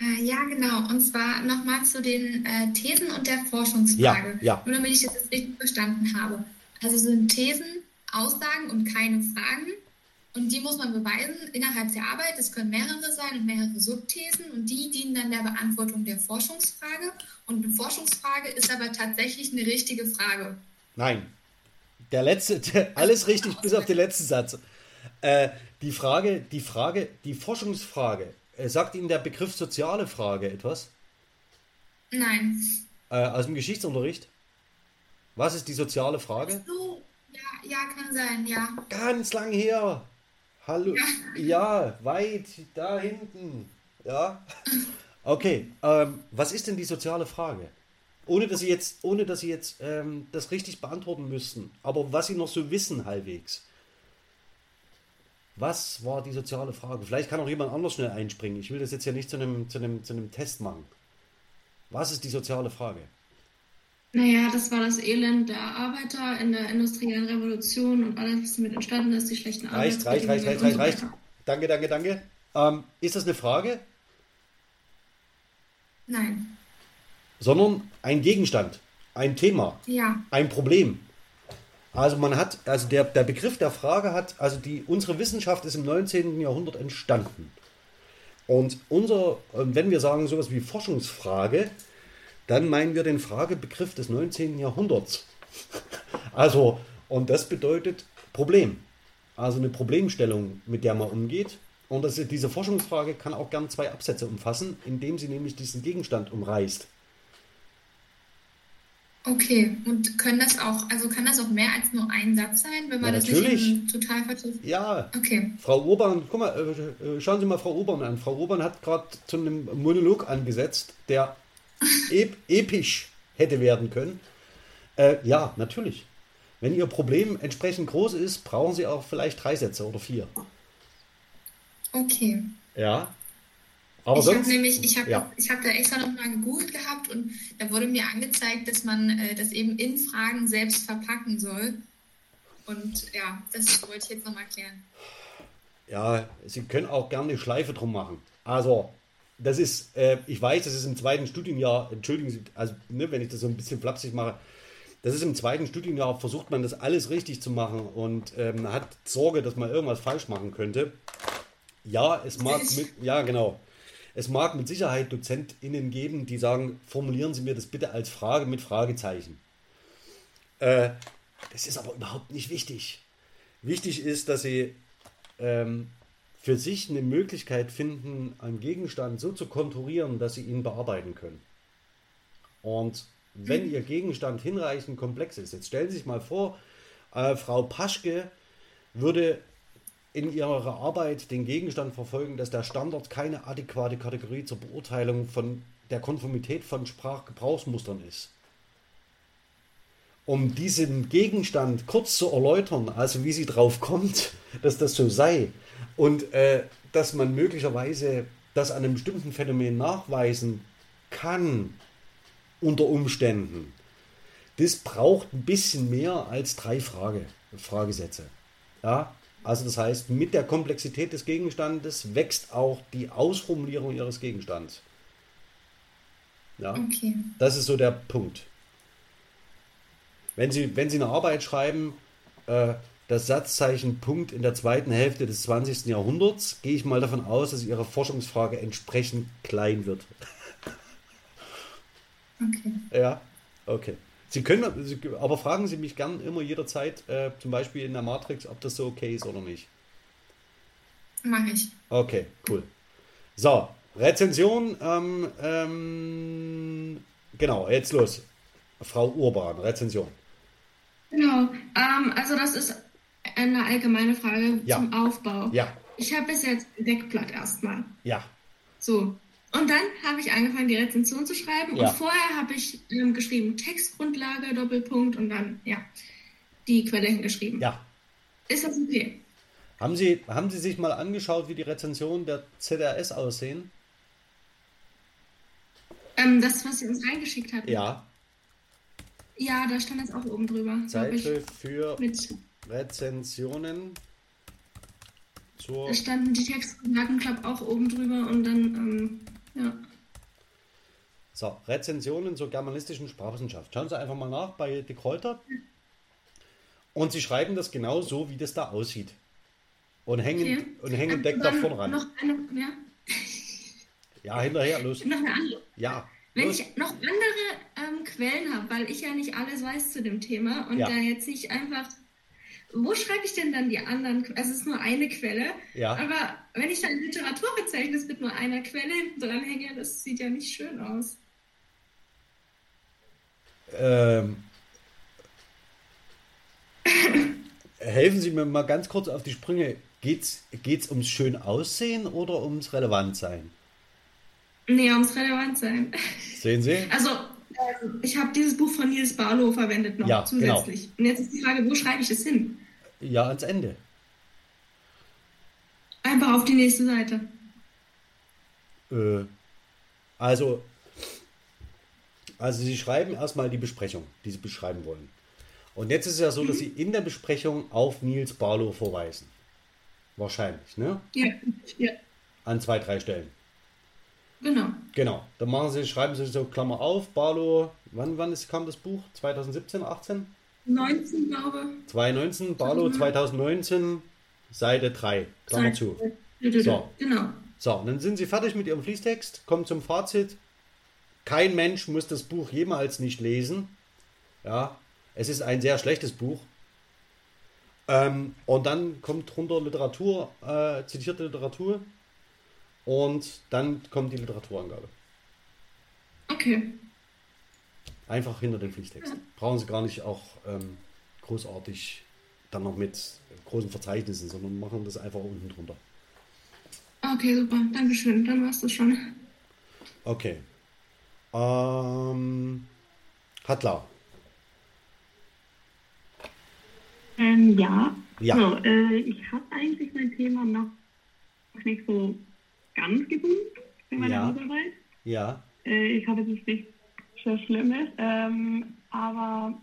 Äh, ja, genau. Und zwar nochmal zu den äh, Thesen und der Forschungsfrage. Ja, ja. Nur damit ich das jetzt richtig verstanden habe. Also sind Thesen Aussagen und keine Fragen. Und die muss man beweisen innerhalb der Arbeit. Es können mehrere sein und mehrere Subthesen. Und die dienen dann der Beantwortung der Forschungsfrage. Und eine Forschungsfrage ist aber tatsächlich eine richtige Frage. Nein. Der letzte, der, alles richtig bis auf den letzten Satz. Äh, die Frage, die Frage, die Forschungsfrage, äh, sagt Ihnen der Begriff soziale Frage etwas? Nein. Äh, aus dem Geschichtsunterricht? Was ist die soziale Frage? So, ja, ja, kann sein, ja. Ganz lang her. Hallo. Ja, ja weit da hinten. Ja. Okay. Ähm, was ist denn die soziale Frage? Ohne dass Sie jetzt, ohne dass Sie jetzt ähm, das richtig beantworten müssten. Aber was Sie noch so wissen halbwegs. Was war die soziale Frage? Vielleicht kann auch jemand anders schnell einspringen. Ich will das jetzt ja nicht zu einem, zu einem, zu einem Test machen. Was ist die soziale Frage? Naja, das war das Elend der Arbeiter in der industriellen Revolution und alles, was damit entstanden ist, die schlechten Reicht, reicht, reicht, reicht, reicht, reicht. Danke, danke, danke. Ähm, ist das eine Frage? Nein. Sondern ein Gegenstand, ein Thema, ja. ein Problem. Also man hat, also der, der Begriff der Frage hat, also die, unsere Wissenschaft ist im 19. Jahrhundert entstanden. Und unser, wenn wir sagen sowas wie Forschungsfrage, dann meinen wir den Fragebegriff des 19. Jahrhunderts. [LAUGHS] Also, und das bedeutet Problem. Also eine Problemstellung, mit der man umgeht. Und das, diese Forschungsfrage kann auch gern zwei Absätze umfassen, indem sie nämlich diesen Gegenstand umreißt. Okay, und können das auch, also kann das auch mehr als nur ein Satz sein, wenn man ja, das nicht total vertieft? Ja. Okay. Frau Urban, guck mal, äh, äh, schauen Sie mal Frau Urban an. Frau Urban hat gerade zu einem Monolog angesetzt, der [LAUGHS] ep episch hätte werden können. Äh, ja, natürlich. Wenn Ihr Problem entsprechend groß ist, brauchen Sie auch vielleicht drei Sätze oder vier. Okay. Ja. Aber ich habe nämlich, ich habe ja. hab da extra nochmal gegoogelt gehabt und da wurde mir angezeigt, dass man äh, das eben in Fragen selbst verpacken soll. Und ja, das wollte ich jetzt nochmal klären. Ja, Sie können auch gerne eine Schleife drum machen. Also, das ist, äh, ich weiß, das ist im zweiten Studienjahr, entschuldigen Sie, also ne, wenn ich das so ein bisschen flapsig mache, das ist im zweiten Studienjahr, versucht man das alles richtig zu machen und ähm, hat Sorge, dass man irgendwas falsch machen könnte. Ja, es mag mit, ja genau. Es mag mit Sicherheit DozentInnen geben, die sagen, formulieren Sie mir das bitte als Frage mit Fragezeichen. Äh, das ist aber überhaupt nicht wichtig. Wichtig ist, dass Sie ähm, für sich eine Möglichkeit finden, einen Gegenstand so zu konturieren, dass sie ihn bearbeiten können. Und wenn Ihr Gegenstand hinreichend komplex ist, jetzt stellen Sie sich mal vor, äh, Frau Paschke würde in ihrer Arbeit den Gegenstand verfolgen, dass der Standard keine adäquate Kategorie zur Beurteilung von der Konformität von Sprachgebrauchsmustern ist. Um diesen Gegenstand kurz zu erläutern, also wie sie drauf kommt, [LAUGHS] dass das so sei, und äh, dass man möglicherweise das an einem bestimmten Phänomen nachweisen kann, unter Umständen. Das braucht ein bisschen mehr als drei Frage, Fragesätze. Ja, also das heißt, mit der Komplexität des Gegenstandes wächst auch die Ausformulierung ihres Gegenstands. Ja, okay. das ist so der Punkt. Wenn Sie, wenn Sie eine Arbeit schreiben, äh, das Satzzeichen Punkt in der zweiten Hälfte des 20. Jahrhunderts, gehe ich mal davon aus, dass Ihre Forschungsfrage entsprechend klein wird. Okay. Ja, okay. Sie können, aber fragen Sie mich gern immer jederzeit, äh, zum Beispiel in der Matrix, ob das so okay ist oder nicht. Mach ich. Okay, cool. So, Rezension. Ähm, ähm, genau, jetzt los. Frau Urban, Rezension. Genau, ähm, also das ist eine allgemeine Frage ja. zum Aufbau. Ja. Ich habe bis jetzt Deckblatt erstmal. Ja. So. Und dann habe ich angefangen, die Rezension zu schreiben. Ja. Und vorher habe ich ähm, geschrieben Textgrundlage, Doppelpunkt und dann, ja, die Quelle hingeschrieben. Ja. Ist das okay? Haben Sie, haben Sie sich mal angeschaut, wie die Rezensionen der ZRS aussehen? Ähm, das, was Sie uns reingeschickt hatten. Ja. Ja, da stand das auch oben drüber. Zeitschrift für mit Rezensionen. Zur da standen die Texte von Club auch oben drüber und dann, ähm, ja. So, Rezensionen zur germanistischen Sprachwissenschaft. Schauen Sie einfach mal nach bei De Kräuter. Und Sie schreiben das genau so, wie das da aussieht. Und hängen, okay. und hängen Deck da vorne ran. Noch eine, ja. ja, hinterher, los. Noch eine andere. Ja. Wenn los. ich noch andere ähm, Quellen habe, weil ich ja nicht alles weiß zu dem Thema und ja. da jetzt nicht einfach wo schreibe ich denn dann die anderen? Also es ist nur eine Quelle. Ja. Aber wenn ich da ein Literaturverzeichnis mit nur einer Quelle dranhänge, das sieht ja nicht schön aus. Ähm, helfen Sie mir mal ganz kurz auf die Sprünge. Geht es ums schön Aussehen oder ums Relevantsein? Nee, ums Relevantsein. Sehen Sie? Also, ich habe dieses Buch von Nils Barlow verwendet noch ja, genau. zusätzlich. Genau. Und jetzt ist die Frage, wo schreibe ich es hin? Ja, ans Ende. Einfach auf die nächste Seite. Äh, also, also Sie schreiben erstmal die Besprechung, die Sie beschreiben wollen. Und jetzt ist es ja so, dass Sie in der Besprechung auf Nils Barlow verweisen. Wahrscheinlich, ne? Ja, ja. An zwei, drei Stellen. Genau. Genau. Dann machen Sie, schreiben Sie so Klammer auf, Barlow, wann, wann ist, kam das Buch? 2017, 18? 19, glaube 2019, Barlow 2019, Seite 3, Klammer zu. So. Genau. So, dann sind Sie fertig mit Ihrem Fließtext, kommen zum Fazit. Kein Mensch muss das Buch jemals nicht lesen. Ja, es ist ein sehr schlechtes Buch. Ähm, und dann kommt drunter Literatur, äh, zitierte Literatur. Und dann kommt die Literaturangabe. Okay. Einfach hinter den Fließtext. Brauchen Sie gar nicht auch ähm, großartig dann noch mit großen Verzeichnissen, sondern machen das einfach unten drunter. Okay, super. Dankeschön. Dann war's das schon. Okay. Ähm, Hatla. Ähm, ja. ja. So, äh, ich habe eigentlich mein Thema noch nicht so ganz gebunden in meiner ja. Hausarbeit. Ja. Äh, ich es ist nicht sehr schlimm ist. Ähm, aber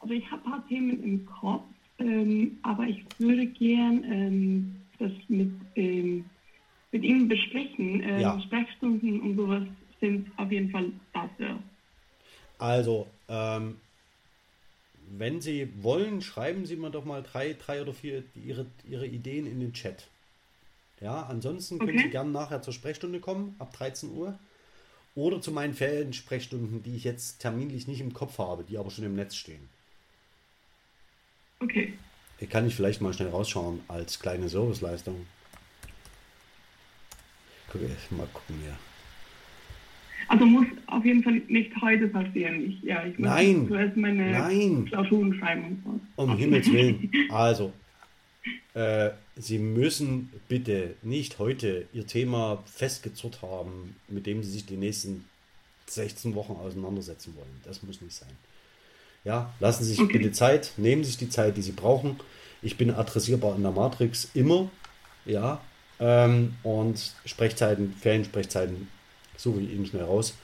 also ich habe ein paar Themen im Kopf, ähm, aber ich würde gern ähm, das mit, ähm, mit Ihnen besprechen. Ähm, ja. Sprechstunden und sowas sind auf jeden Fall dafür. Also, ähm, wenn Sie wollen, schreiben Sie mir doch mal drei, drei oder vier Ihre, Ihre Ideen in den Chat. Ja, ansonsten können okay. Sie gerne nachher zur Sprechstunde kommen, ab 13 Uhr. Oder zu meinen Feriensprechstunden, die ich jetzt terminlich nicht im Kopf habe, die aber schon im Netz stehen. Okay. Hier kann ich vielleicht mal schnell rausschauen als kleine Serviceleistung. Guck, mal gucken hier. Also muss auf jeden Fall nicht heute passieren. Ich, ja, ich muss nein, zuerst meine nein. Klausuren schreiben. Und so. Um. Himmels Willen. Also, äh, Sie müssen bitte nicht heute Ihr Thema festgezurrt haben, mit dem Sie sich die nächsten 16 Wochen auseinandersetzen wollen. Das muss nicht sein. Ja, lassen Sie sich okay. bitte Zeit, nehmen Sie sich die Zeit, die Sie brauchen. Ich bin adressierbar in der Matrix immer, ja, ähm, und Sprechzeiten, Feriensprechzeiten suche ich Ihnen schnell raus.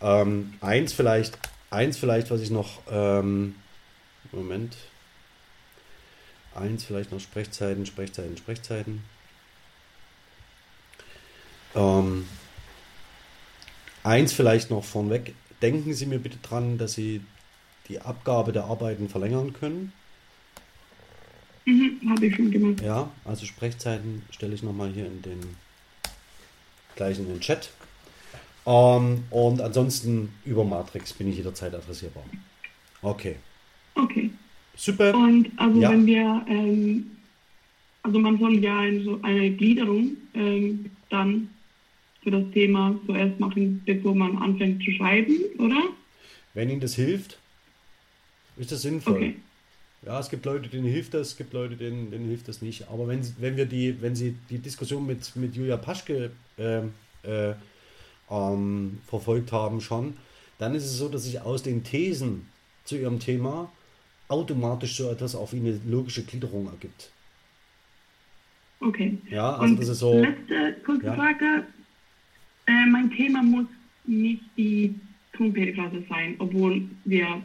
Ähm, eins vielleicht, eins vielleicht, was ich noch, ähm, Moment, eins vielleicht noch Sprechzeiten, Sprechzeiten, Sprechzeiten. Ähm, eins vielleicht noch vornweg. Denken Sie mir bitte dran, dass Sie die Abgabe der Arbeiten verlängern können. Mhm, habe ich schon gemacht. Ja, also Sprechzeiten stelle ich nochmal hier in den gleich in den Chat. Ähm, und ansonsten über Matrix bin ich jederzeit adressierbar. Okay. Okay. Super. Und also ja. wenn wir, ähm, also man soll ja eine, so eine Gliederung ähm, dann für das Thema zuerst machen, bevor man anfängt zu schreiben, oder? Wenn Ihnen das hilft, ist das sinnvoll. Okay. Ja, es gibt Leute, denen hilft das, es gibt Leute, denen, denen hilft das nicht. Aber wenn, wenn wir die, wenn Sie die Diskussion mit, mit Julia Paschke äh, äh, ähm, verfolgt haben schon, dann ist es so, dass sich aus den Thesen zu ihrem Thema automatisch so etwas auf wie eine logische Gliederung ergibt. Okay. Ja, also Und das ist so. Letzte kurze Ja. Frage. Äh, mein Thema muss nicht die Thunpferde-Klasse sein, obwohl wir ja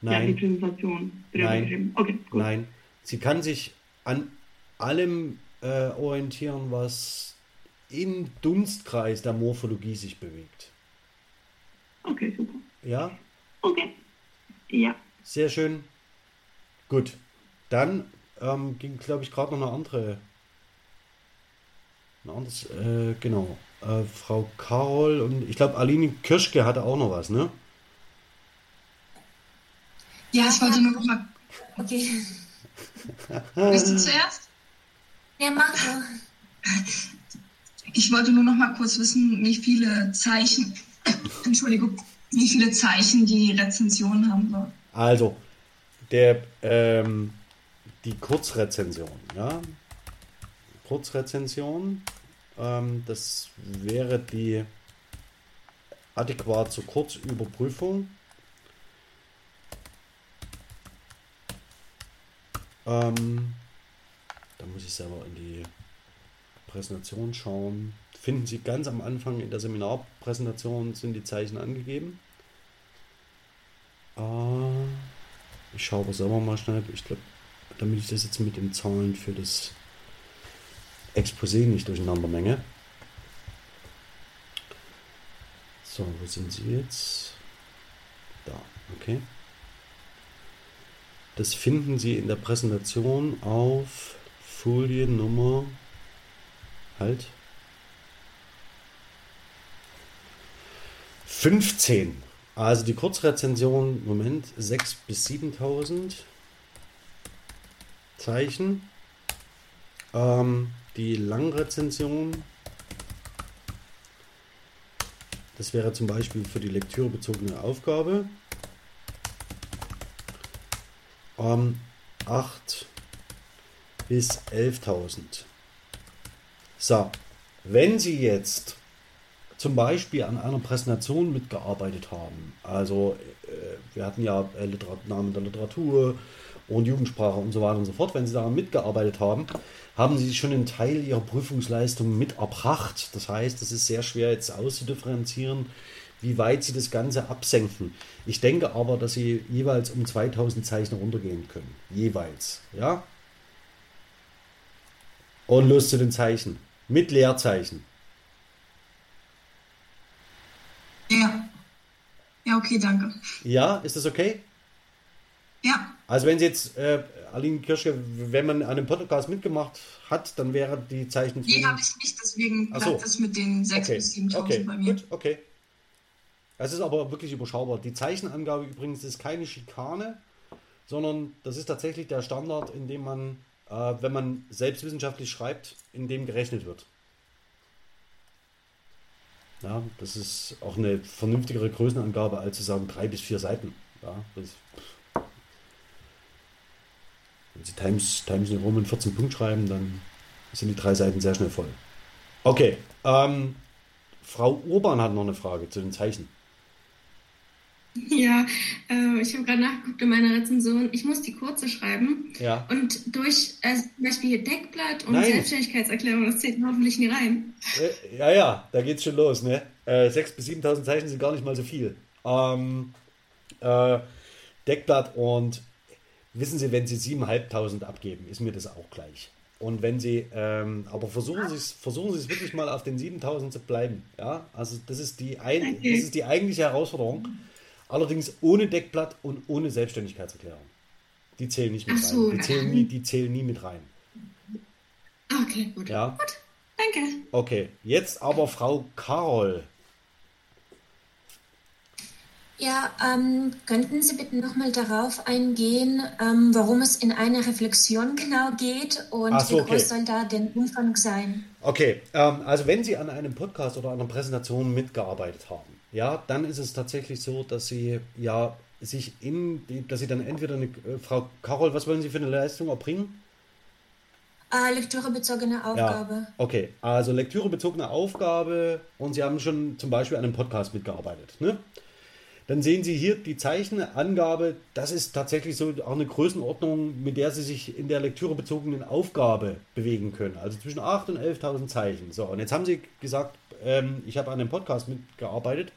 die Nein, Präsentation drüber Nein. geschrieben Okay, gut. nein. Sie kann sich an allem äh, orientieren, was im Dunstkreis der Morphologie sich bewegt. Okay, super. Ja, Okay. Ja. sehr schön. Gut. Dann ähm, ging, glaube ich, gerade noch eine andere. Ein anderes, äh, genau. Äh, Frau Karol und ich glaube, Aline Kirschke hatte auch noch was, ne? Ja, ich wollte nur noch mal. Okay. Bist du zuerst? Ja, mach doch. Ich wollte nur noch mal kurz wissen, wie viele Zeichen, Entschuldigung, wie viele Zeichen die Rezension haben soll. Also, der, ähm, die Kurzrezension, ja. Kurzrezension, ähm, das wäre die adäquat zur Kurzüberprüfung. Ähm, da muss ich selber in die Präsentation schauen. Finden Sie ganz am Anfang in der Seminarpräsentation sind die Zeichen angegeben. Äh, ich schaue aber selber mal schnell. Ich glaube, damit ich das jetzt mit den Zahlen für das Exposé nicht durcheinander menge. So, wo sind Sie jetzt? Da, okay. Das finden Sie in der Präsentation auf Folie Nummer halt 15. Also die Kurzrezension, Moment, 6 bis 7000 Zeichen. Ähm, die Langrezension, das wäre zum Beispiel für die lektürebezogene Aufgabe. Ähm, 8 bis 11.000. So, wenn Sie jetzt zum Beispiel an einer Präsentation mitgearbeitet haben, also äh, wir hatten ja äh, Namen der Literatur und Jugendsprache und so weiter und so fort, wenn Sie daran mitgearbeitet haben, haben Sie schon einen Teil Ihrer Prüfungsleistung mit erbracht. Das heißt, es ist sehr schwer jetzt auszudifferenzieren, wie weit Sie das Ganze absenken. Ich denke aber, dass Sie jeweils um 2000 Zeichen runtergehen können. Jeweils. Ja? Und los zu den Zeichen. Mit Leerzeichen. Ja. Ja, okay, danke. Ja, ist das okay? Ja, Also wenn Sie jetzt, äh, Aline Kirschke, wenn man an einem Podcast mitgemacht hat, dann wäre die Zeichen... nee, habe ich nicht, deswegen Ach so. bleibt es mit den 6.000 Okay, bis 7.000 okay, bei mir. gut, okay. Das ist aber wirklich überschaubar. Die Zeichenangabe übrigens ist keine Schikane, sondern das ist tatsächlich der Standard, in dem man, äh, wenn man selbst wissenschaftlich schreibt, in dem gerechnet wird. Ja, das ist auch eine vernünftigere Größenangabe, als zu sagen drei bis vier Seiten. Ja, wenn Sie Times, Times New Roman 14 Punkt schreiben, dann sind die drei Seiten sehr schnell voll. Okay, ähm, Frau Urban hat noch eine Frage zu den Zeichen. Ja, äh, ich habe gerade nachgeguckt in meiner Rezension. Ich muss die kurze schreiben. Ja. Und durch äh, zum Beispiel Deckblatt und Nein. Selbstständigkeitserklärung, das zählt hoffentlich nie rein. Äh, Ja, ja, da geht's schon los, ne? Äh, 6.000 bis 7.000 Zeichen sind gar nicht mal so viel. Ähm, äh, Deckblatt und wissen Sie, wenn Sie 7.500 abgeben, ist mir das auch gleich. Und wenn Sie, ähm, aber versuchen Sie es, versuchen Sie es wirklich mal auf den 7.000 zu bleiben. Ja, also das ist die, ein, Okay. das ist die eigentliche Herausforderung. Allerdings ohne Deckblatt und ohne Selbstständigkeitserklärung. Die zählen nicht mit so, rein. Die zählen, nie, die zählen nie mit rein. Okay, gut. Ja. Gut, danke. Okay, jetzt aber Frau Karol. Ja, ähm, könnten Sie bitte nochmal darauf eingehen, ähm, worum es in einer Reflexion genau geht und so, wie okay. groß soll da der Umfang sein? Okay, ähm, also wenn Sie an einem Podcast oder einer Präsentation mitgearbeitet haben, ja, dann ist es tatsächlich so, dass Sie ja sich in, die, dass Sie dann entweder eine, äh, Frau Karol, was wollen Sie für eine Leistung erbringen? Äh, lektürebezogene Aufgabe. Ja, okay, also lektürebezogene Aufgabe und Sie haben schon zum Beispiel an einem Podcast mitgearbeitet, ne? Dann sehen Sie hier die Zeichenangabe. Das ist tatsächlich so auch eine Größenordnung, mit der Sie sich in der lektürebezogenen Aufgabe bewegen können. Also zwischen 8.000 und 11.000 Zeichen. So, und jetzt haben Sie gesagt, ähm, ich habe an dem Podcast mitgearbeitet.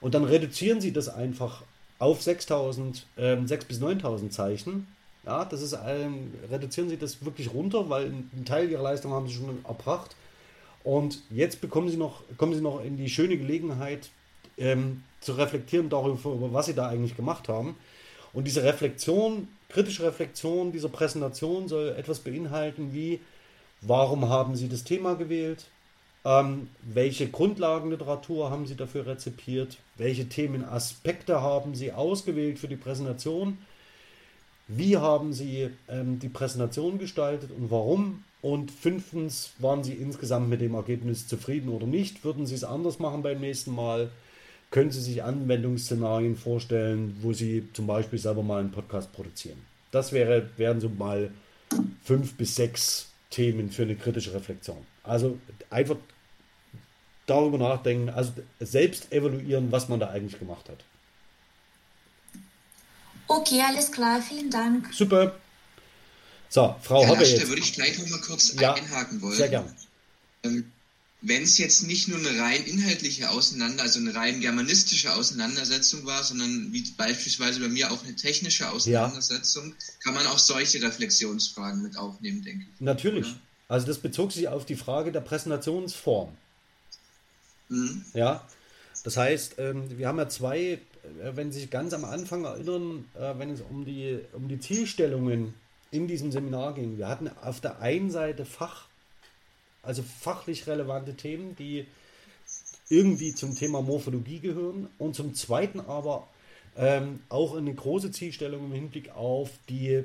Und dann reduzieren Sie das einfach auf 6.000, ähm, 6.000 bis 9.000 Zeichen. Ja, das ist, ähm, reduzieren Sie das wirklich runter, weil einen Teil Ihrer Leistung haben Sie schon erbracht. Und jetzt bekommen Sie noch, kommen Sie noch in die schöne Gelegenheit, ähm, zu reflektieren darüber, was sie da eigentlich gemacht haben. Und diese Reflexion, kritische Reflexion dieser Präsentation soll etwas beinhalten wie, warum haben sie das Thema gewählt? Ähm, welche Grundlagenliteratur haben Sie dafür rezipiert? Welche Themenaspekte haben Sie ausgewählt für die Präsentation? Wie haben Sie ähm, die Präsentation gestaltet und warum? Und fünftens, waren Sie insgesamt mit dem Ergebnis zufrieden oder nicht? Würden Sie es anders machen beim nächsten Mal? Können Sie sich Anwendungsszenarien vorstellen, wo Sie zum Beispiel selber mal einen Podcast produzieren. Das wäre, wären so mal fünf bis sechs Themen für eine kritische Reflexion. Also einfach darüber nachdenken, also selbst evaluieren, was man da eigentlich gemacht hat. Okay, alles klar, vielen Dank. Super. So, Frau Herr Hoppe Lasch, jetzt. Da würde ich gleich noch mal kurz Ja, einhaken wollen. Sehr gern. Ähm, wenn es jetzt nicht nur eine rein inhaltliche Auseinander, also eine rein germanistische Auseinandersetzung war, sondern wie beispielsweise bei mir auch eine technische Auseinandersetzung, kann man auch solche Reflexionsfragen mit aufnehmen, denke ich. Natürlich. Ja. Also das bezog sich auf die Frage der Präsentationsform. Mhm. Ja, das heißt, ähm, wir haben ja zwei, äh, wenn Sie sich ganz am Anfang erinnern, äh, wenn es um die, um die Zielstellungen in diesem Seminar ging. Wir hatten auf der einen Seite Fach, also fachlich relevante Themen, die irgendwie zum Thema Morphologie gehören und zum zweiten aber ähm, auch eine große Zielstellung im Hinblick auf die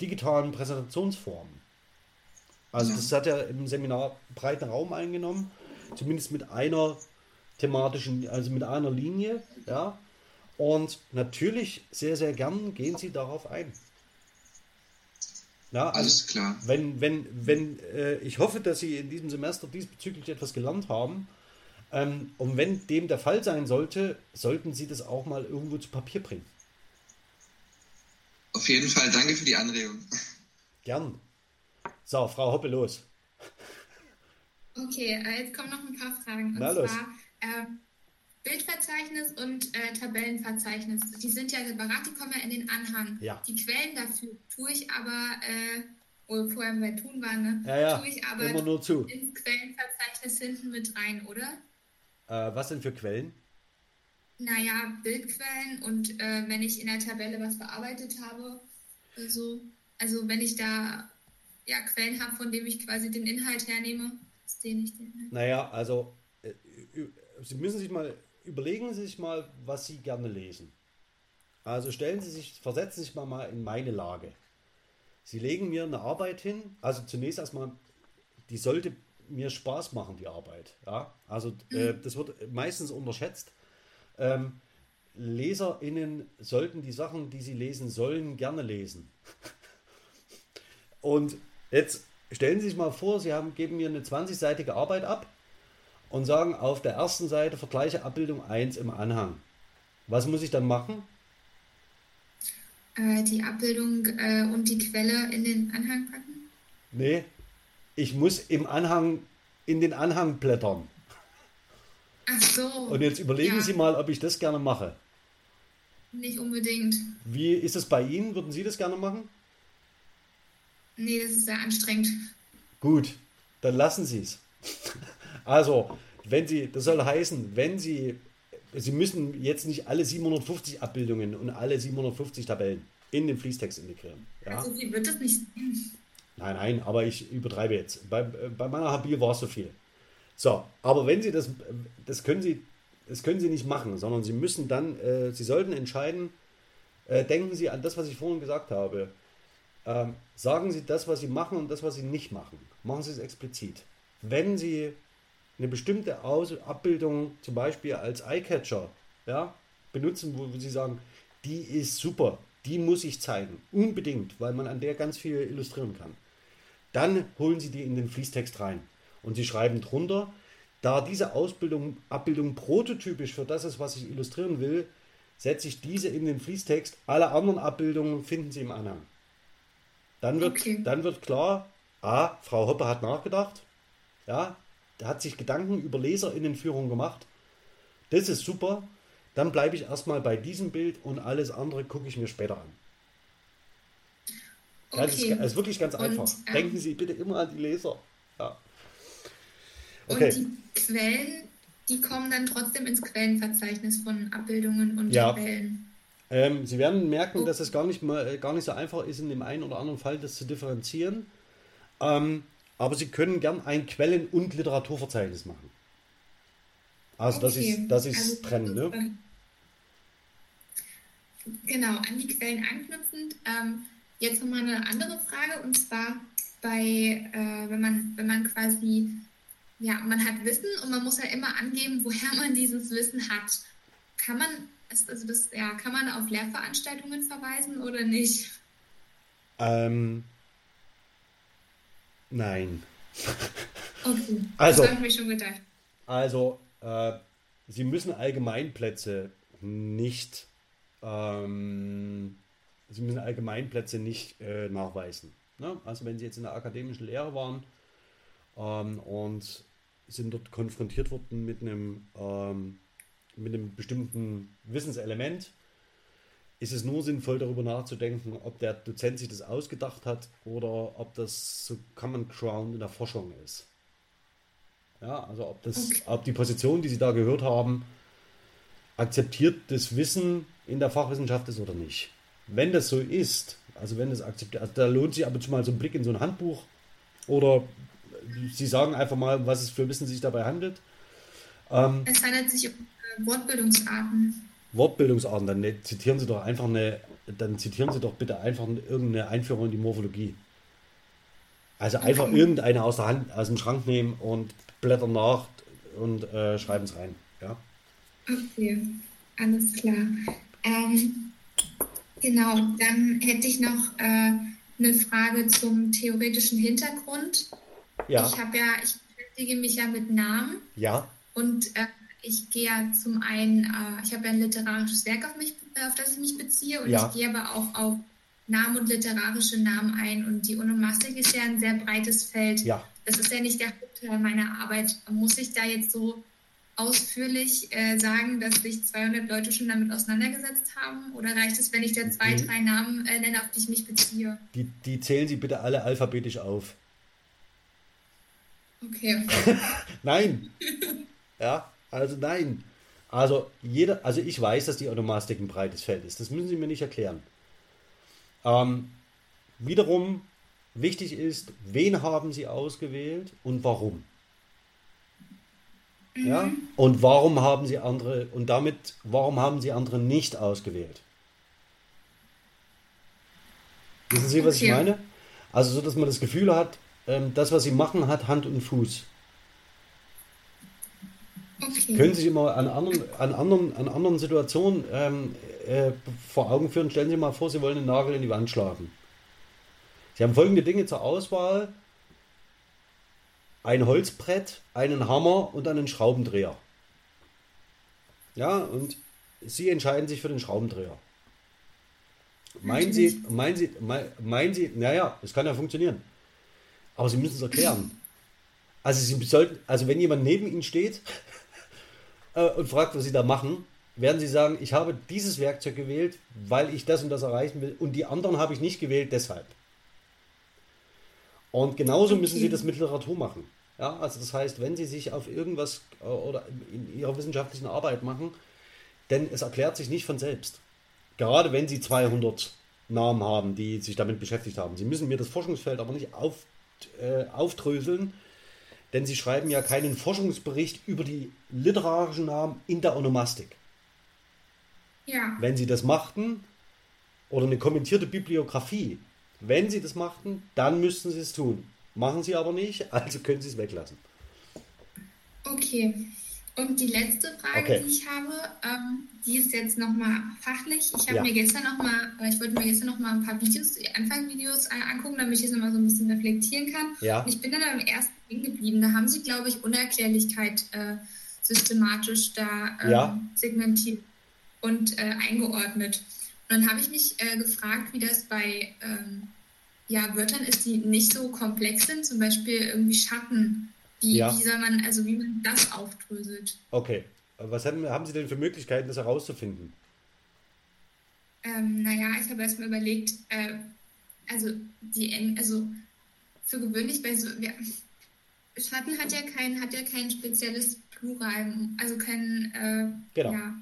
digitalen Präsentationsformen. Also das hat ja im Seminar breiten Raum eingenommen, zumindest mit einer thematischen, also mit einer Linie, ja. Und natürlich sehr, sehr gern gehen Sie darauf ein. Ja, also Alles klar. wenn, wenn, wenn, äh, ich hoffe, dass Sie in diesem Semester diesbezüglich etwas gelernt haben. Ähm, und wenn dem der Fall sein sollte, sollten Sie das auch mal irgendwo zu Papier bringen. Auf jeden Fall danke für die Anregung. Gern. So, Frau Hoppe, los. Okay, äh, jetzt kommen noch ein paar Fragen. Und Na los. zwar äh, Bildverzeichnis und äh, Tabellenverzeichnis. Die sind ja separat, die kommen ja in den Anhang. Ja. Die Quellen dafür tue ich aber, äh, wo wir vorher bei tun waren, ne? Ja, ja, tue ich aber immer nur zu. ins Quellenverzeichnis hinten mit rein, oder? Äh, was denn für Quellen? Naja, Bildquellen und äh, wenn ich in der Tabelle was bearbeitet habe, also, also wenn ich da ja, Quellen habe, von denen ich quasi den Inhalt hernehme, ist den ich den Inhalt. Naja, also äh, Sie müssen sich mal, überlegen Sie sich mal, was Sie gerne lesen. Also stellen Sie sich, versetzen Sie sich mal, mal in meine Lage. Sie legen mir eine Arbeit hin, also zunächst erstmal, die sollte mir Spaß machen, die Arbeit. Ja? Also äh, das wird meistens unterschätzt. Ähm, LeserInnen sollten die Sachen, die sie lesen sollen, gerne lesen. [LAUGHS] Und jetzt stellen Sie sich mal vor, Sie haben, geben mir eine 20-seitige Arbeit ab und sagen auf der ersten Seite vergleiche Abbildung 1 im Anhang. Was muss ich dann machen? Äh, die Abbildung äh, und die Quelle in den Anhang packen? Nee, ich muss im Anhang in den Anhang blättern. Ach so. Und jetzt überlegen ja, Sie mal, ob ich das gerne mache. Nicht unbedingt. Wie ist es bei Ihnen? Würden Sie das gerne machen? Nee, das ist sehr anstrengend. Gut, dann lassen Sie es. [LAUGHS] Also, wenn Sie, das soll heißen, wenn Sie, Sie müssen jetzt nicht alle 750 Abbildungen und alle 750 Tabellen in den Fließtext integrieren. Ja? Also, wie wird das nicht? Nein, nein, aber ich übertreibe jetzt. Bei, bei meiner Habil war es so viel. So, aber wenn Sie das, das können Sie, das können Sie nicht machen, sondern Sie müssen dann, äh, Sie sollten entscheiden, äh, denken Sie an das, was ich vorhin gesagt habe. Ähm, sagen Sie das, was Sie machen und das, was Sie nicht machen. Machen Sie es explizit. Wenn Sie eine bestimmte Aus Abbildung zum Beispiel als Eyecatcher ja, benutzen, wo, wo Sie sagen, die ist super, die muss ich zeigen, unbedingt, weil man an der ganz viel illustrieren kann. Dann holen Sie die in den Fließtext rein und Sie schreiben drunter, Da diese Ausbildung, Abbildung prototypisch für das ist, was ich illustrieren will, setze ich diese in den Fließtext. Alle anderen Abbildungen finden Sie im Anhang. Dann wird, okay. dann wird klar, A, Frau Hoppe hat nachgedacht, ja, hat sich Gedanken über LeserInnenführung gemacht. Das ist super. Dann bleibe ich erstmal bei diesem Bild und alles andere gucke ich mir später an. Okay. Das, ist, das, ist, wirklich ganz und, einfach. Ähm, Denken Sie bitte immer an die Leser. Ja. Okay. Und die Quellen, die kommen dann trotzdem ins Quellenverzeichnis von Abbildungen und ja. Tabellen. Ähm, Sie werden merken, oh. dass es gar nicht, mal, gar nicht so einfach ist, in dem einen oder anderen Fall das zu differenzieren. Ähm, aber Sie können gern ein Quellen- und Literaturverzeichnis machen. Also okay. das ist, das ist also, trennen, ne? Genau, an die Quellen anknüpfend. Ähm, jetzt nochmal eine andere Frage und zwar bei, äh, wenn man, wenn man quasi, ja, man hat Wissen und man muss ja immer angeben, [LAUGHS] woher man dieses Wissen hat. Kann man, also das, ja, kann man auf Lehrveranstaltungen verweisen oder nicht? Ähm, nein. Okay, also, das habe ich mir schon gedacht. Also, äh, Sie müssen Allgemeinplätze nicht, ähm, Sie müssen Allgemeinplätze nicht äh, nachweisen. Ne? Also wenn Sie jetzt in der akademischen Lehre waren ähm, und sind dort konfrontiert worden mit einem, ähm, mit einem bestimmten Wissenselement, ist es nur sinnvoll, darüber nachzudenken, ob der Dozent sich das ausgedacht hat oder ob das so Common Ground in der Forschung ist. Ja, also ob, das, okay. ob die Position, die Sie da gehört haben, akzeptiert das Wissen in der Fachwissenschaft ist oder nicht. Wenn das so ist, also wenn das akzeptiert, also da lohnt sich ab und zu mal so ein Blick in so ein Handbuch oder Sie sagen einfach mal, was es für Wissen sich dabei handelt. Ähm, es handelt sich um äh, Wortbildungsarten. Wortbildungsarten, dann ne, zitieren Sie doch einfach eine, dann zitieren Sie doch bitte einfach irgendeine Einführung in die Morphologie. Also einfach okay. irgendeine aus der Hand, aus dem Schrank nehmen und blättern nach und äh, schreiben es rein. Ja? Okay, alles klar. Ähm, genau, dann hätte ich noch äh, eine Frage zum theoretischen Hintergrund. Ja. Ich habe ja, ich beschäftige mich ja mit Namen. Ja. Und äh, ich gehe ja zum einen, äh, ich habe ja ein literarisches Werk auf mich, auf das ich mich beziehe und ja. ich gehe aber auch auf Namen und literarische Namen ein. Und die Onomastik ist ja ein sehr breites Feld. Ja. Das ist ja nicht der Hauptteil meiner Arbeit. Muss ich da jetzt so ausführlich äh, sagen, dass sich 200 Leute schon damit auseinandergesetzt haben? Oder reicht es, wenn ich da zwei, drei Namen äh, nenne, auf die ich mich beziehe? Die, die zählen Sie bitte alle alphabetisch auf. Okay. [LAUGHS] nein. [LAUGHS] ja, also nein. Also jeder, also ich weiß, dass die Onomastik ein breites Feld ist. Das müssen Sie mir nicht erklären. Ähm, wiederum wichtig ist, wen haben Sie ausgewählt und warum? Mhm. Ja? Und warum haben Sie andere und damit warum haben Sie andere nicht ausgewählt? Wissen Sie, was okay. ich meine? Also so, dass man das Gefühl hat, ähm, das, was Sie machen, hat Hand und Fuß. Okay. Können Sie sich immer an anderen, an anderen, an anderen Situationen ähm, äh, vor Augen führen. Stellen Sie mal vor, Sie wollen einen Nagel in die Wand schlagen. Sie haben folgende Dinge zur Auswahl. Ein Holzbrett, einen Hammer und einen Schraubendreher. Ja, und Sie entscheiden sich für den Schraubendreher. Meinen Sie, meinen Sie, meinen Sie, naja, es kann ja funktionieren. Aber Sie müssen es erklären. Also Sie sollten, also wenn jemand neben Ihnen steht äh, und fragt, was Sie da machen, werden Sie sagen, ich habe dieses Werkzeug gewählt, weil ich das und das erreichen will und die anderen habe ich nicht gewählt deshalb. Und genauso müssen Sie das mit Literatur machen. Ja, also das heißt, wenn Sie sich auf irgendwas äh, oder in Ihrer wissenschaftlichen Arbeit machen, denn es erklärt sich nicht von selbst. Gerade wenn Sie 200 Namen haben, die sich damit beschäftigt haben. Sie müssen mir das Forschungsfeld aber nicht auf, äh, aufdröseln, denn Sie schreiben ja keinen Forschungsbericht über die literarischen Namen in der Onomastik. Ja. Wenn Sie das machten, oder eine kommentierte Bibliografie, wenn Sie das machten, dann müssten Sie es tun. Machen Sie aber nicht, also können Sie es weglassen. Okay. Und die letzte Frage, okay. die ich habe, ähm, die ist jetzt nochmal fachlich. Ich habe ja. mir gestern nochmal, ich wollte mir gestern nochmal ein paar Videos, Anfangsvideos äh, angucken, damit ich das nochmal so ein bisschen reflektieren kann. Ja. Und ich bin dann beim ersten Ding geblieben. Da haben sie, glaube ich, Unerklärlichkeit äh, systematisch da ähm, ja. segmentiert und äh, eingeordnet. Und dann habe ich mich äh, gefragt, wie das bei ähm, ja, Wörtern ist, die nicht so komplex sind, zum Beispiel irgendwie Schatten wie, ja. wie soll man, also wie man das aufdröselt? Okay. Was haben, haben Sie denn für Möglichkeiten, das herauszufinden? Ähm, naja, ich habe erstmal überlegt, äh, also die also für gewöhnlich bei so, ja, Schatten hat ja kein, hat ja kein spezielles Plural, also kein, äh, genau. ja,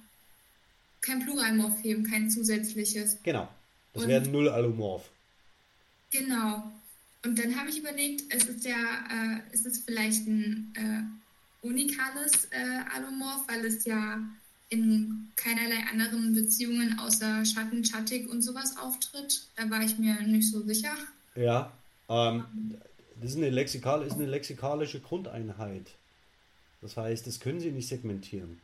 kein Pluralmorphem, kein zusätzliches. Genau. Das wäre null Allomorph. Genau. Und dann habe ich überlegt, es ist ja, äh, ist es vielleicht ein äh, unikales äh, Alomorph, weil es ja in keinerlei anderen Beziehungen außer Schatten, Schattig und sowas auftritt. Da war ich mir nicht so sicher. Ja, ähm, das ist eine, lexikal, ist eine lexikalische Grundeinheit. Das heißt, das können Sie nicht segmentieren.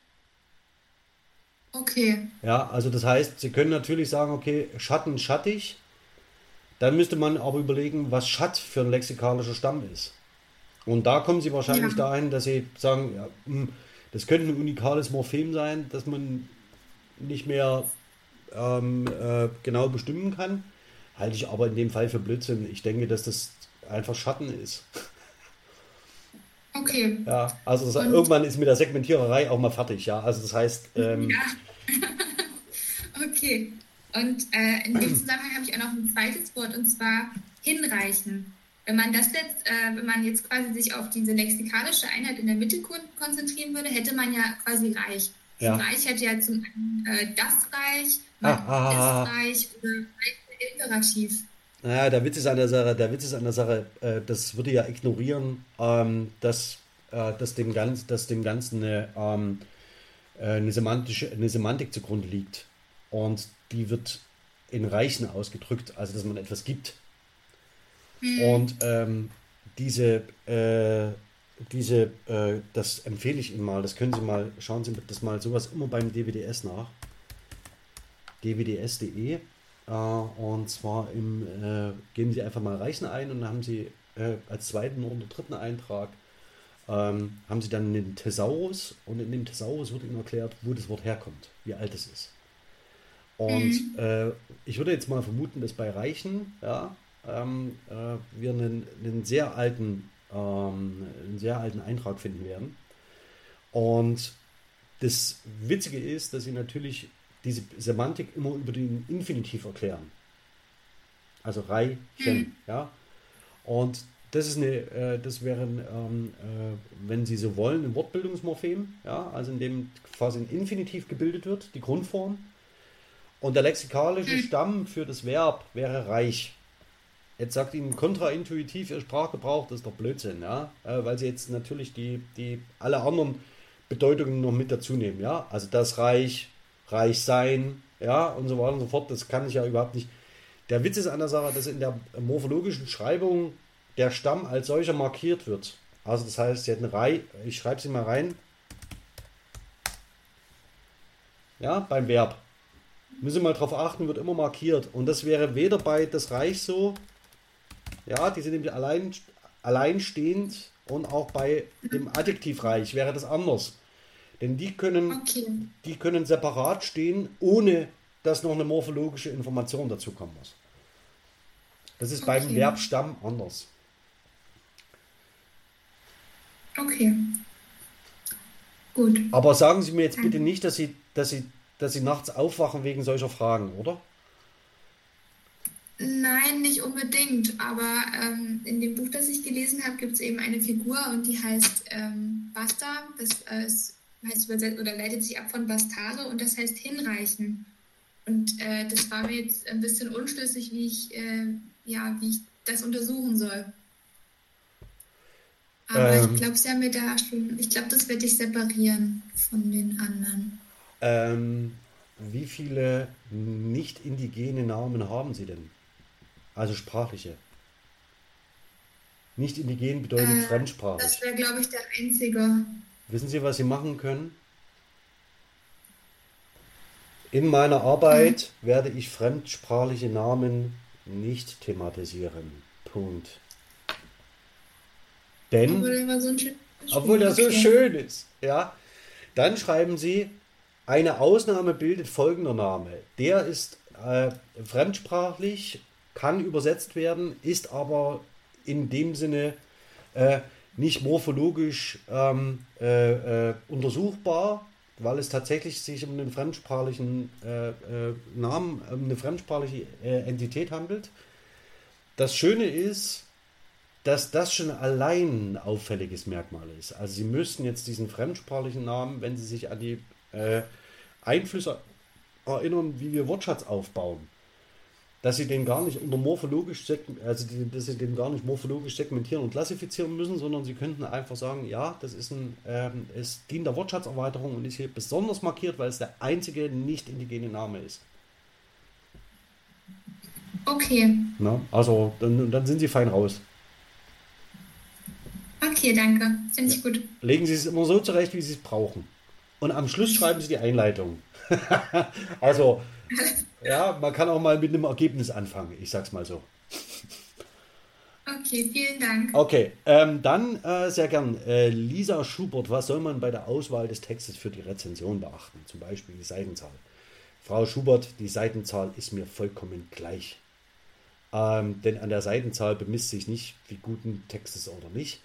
Okay. Ja, also das heißt, Sie können natürlich sagen, okay, Schatten, schattig, dann müsste man aber überlegen, was Schatt für ein lexikalischer Stamm ist. Und da kommen sie wahrscheinlich ja. dahin, dass sie sagen, ja, hm, das könnte ein unikales Morphem sein, das man nicht mehr ähm, äh, genau bestimmen kann. Halte ich aber in dem Fall für Blödsinn. Ich denke, dass das einfach Schatten ist. Okay. Ja, also das, irgendwann ist mit der Segmentiererei auch mal fertig, ja. Also das heißt. [LAUGHS] Ähm, ja. [LAUGHS] okay. Und äh, in dem Zusammenhang habe ich auch noch ein zweites Wort und zwar hinreichen. Wenn man das jetzt, äh, wenn man jetzt quasi sich auf diese lexikalische Einheit in der Mitte konzentrieren würde, hätte man ja quasi Reich. Ja. Reich hätte ja zum einen äh, das Reich, ah, ah, ah, das Reich oder Imperativ. Naja, der Witz ist an der Sache, der Witz ist an der Sache, äh, das würde ja ignorieren, ähm, dass, äh, dass, dem ganz, dass dem Ganzen eine, ähm, äh, eine, semantische, eine Semantik zugrunde liegt. Und die wird in Reichen ausgedrückt, also dass man etwas gibt. Mhm. Und ähm, diese, äh, diese, äh, das empfehle ich Ihnen mal, das können Sie mal, schauen Sie das mal sowas immer beim DWDS nach. dwds.de äh, und zwar im, äh, geben Sie einfach mal Reichen ein und dann haben Sie äh, als zweiten oder dritten Eintrag ähm, haben Sie dann den Thesaurus und in dem Thesaurus wird Ihnen erklärt, wo das Wort herkommt, wie alt es ist. Und mhm. äh, ich würde jetzt mal vermuten, dass bei Reichen ja, ähm, äh, wir einen, einen, sehr alten, ähm, einen sehr alten Eintrag finden werden. Und das Witzige ist, dass sie natürlich diese Semantik immer über den Infinitiv erklären. Also Reichen, mhm. ja. Und das ist eine, äh, das wäre, ähm, äh, wenn Sie so wollen, ein Wortbildungsmorphem, ja, also in dem quasi ein Infinitiv gebildet wird, die Grundform. Und der lexikalische hm. Stamm für das Verb wäre reich. Jetzt sagt Ihnen kontraintuitiv Ihr Sprachgebrauch, das ist doch Blödsinn, ja, äh, weil Sie jetzt natürlich die, die alle anderen Bedeutungen noch mit dazu nehmen, ja, also das Reich, Reich sein, ja, und so weiter und so fort, das kann ich ja überhaupt nicht. Der Witz ist an der Sache, dass in der morphologischen Schreibung der Stamm als solcher markiert wird. Also das heißt, Sie hätten Reich, ich schreibe sie mal rein, ja, beim Verb. Müssen mal darauf achten, wird immer markiert. Und das wäre weder bei das Reich so, ja, die sind nämlich allein, alleinstehend und auch bei dem Adjektivreich wäre das anders. Denn die können, okay. die können separat stehen, ohne dass noch eine morphologische Information dazu kommen muss. Das ist okay. beim Verbstamm anders. Okay. Gut. Aber sagen Sie mir jetzt bitte nicht, dass Sie, dass Sie dass sie nachts aufwachen wegen solcher Fragen, oder? Nein, nicht unbedingt. Aber ähm, in dem Buch, das ich gelesen habe, gibt es eben eine Figur und die heißt ähm, Basta. Das äh, heißt übersetzt oder leitet sich ab von Bastare und das heißt hinreichen. Und äh, das war mir jetzt ein bisschen unschlüssig, wie ich, äh, ja, wie ich das untersuchen soll. Aber ähm, ich glaube, sie haben mir da schon, ich glaube, das werde ich separieren von den anderen. Ähm, wie viele nicht indigene Namen haben Sie denn? Also sprachliche. Nicht indigen bedeutet äh, fremdsprachig. Das wäre, glaube ich, der einzige. Wissen Sie, was Sie machen können? In meiner Arbeit mhm. werde ich fremdsprachliche Namen nicht thematisieren. Punkt. Denn, obwohl der so, obwohl der so schön ist, ja, dann schreiben Sie, eine Ausnahme bildet folgender Name. Der ist äh, fremdsprachlich, kann übersetzt werden, ist aber in dem Sinne äh, nicht morphologisch ähm, äh, äh untersuchbar, weil es tatsächlich sich um einen fremdsprachlichen äh, äh, Namen, um eine fremdsprachliche Entität handelt. Das Schöne ist, dass das schon allein ein auffälliges Merkmal ist. Also Sie müssten jetzt diesen fremdsprachlichen Namen, wenn Sie sich an die äh, Einflüsse erinnern, wie wir Wortschatz aufbauen, dass Sie den gar nicht unter morphologisch, also die, dass Sie den gar nicht morphologisch segmentieren und klassifizieren müssen, sondern Sie könnten einfach sagen, ja, das ist ein, ähm, es dient der Wortschatzerweiterung und ist hier besonders markiert, weil es der einzige nicht indigene Name ist. Okay. Na, also dann, dann sind Sie fein raus. Okay, danke. Finde ich gut. Legen Sie es immer so zurecht, wie Sie es brauchen. Und am Schluss schreiben Sie die Einleitung. [LAUGHS] also, ja, man kann auch mal mit einem Ergebnis anfangen. Ich sag's mal so. Okay, vielen Dank. Okay, ähm, dann äh, sehr gern. Äh, Lisa Schubert, was soll man bei der Auswahl des Textes für die Rezension beachten? Zum Beispiel die Seitenzahl. Frau Schubert, die Seitenzahl ist mir vollkommen gleich. Ähm, denn an der Seitenzahl bemisst sich nicht, wie gut ein Text ist oder nicht,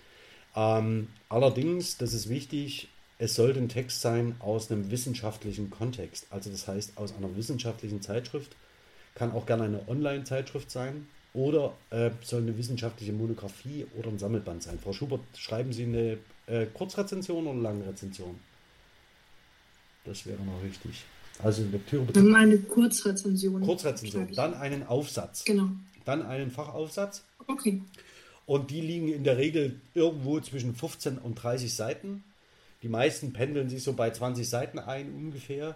ähm, allerdings, das ist wichtig, es sollte ein Text sein aus einem wissenschaftlichen Kontext. Also das heißt aus einer wissenschaftlichen Zeitschrift. Kann auch gerne eine Online-Zeitschrift sein oder äh, soll eine wissenschaftliche Monographie oder ein Sammelband sein. Frau Schubert, schreiben Sie eine äh, Kurzrezension oder eine lange Rezension? Das wäre noch wichtig. Also Lektüre bitte. Eine Kurzrezension. Kurzrezension. Dann einen Aufsatz. Genau. Dann einen Fachaufsatz. Okay. Und die liegen in der Regel irgendwo zwischen 15 und 30 Seiten. Die meisten pendeln sich so bei 20 Seiten ein ungefähr.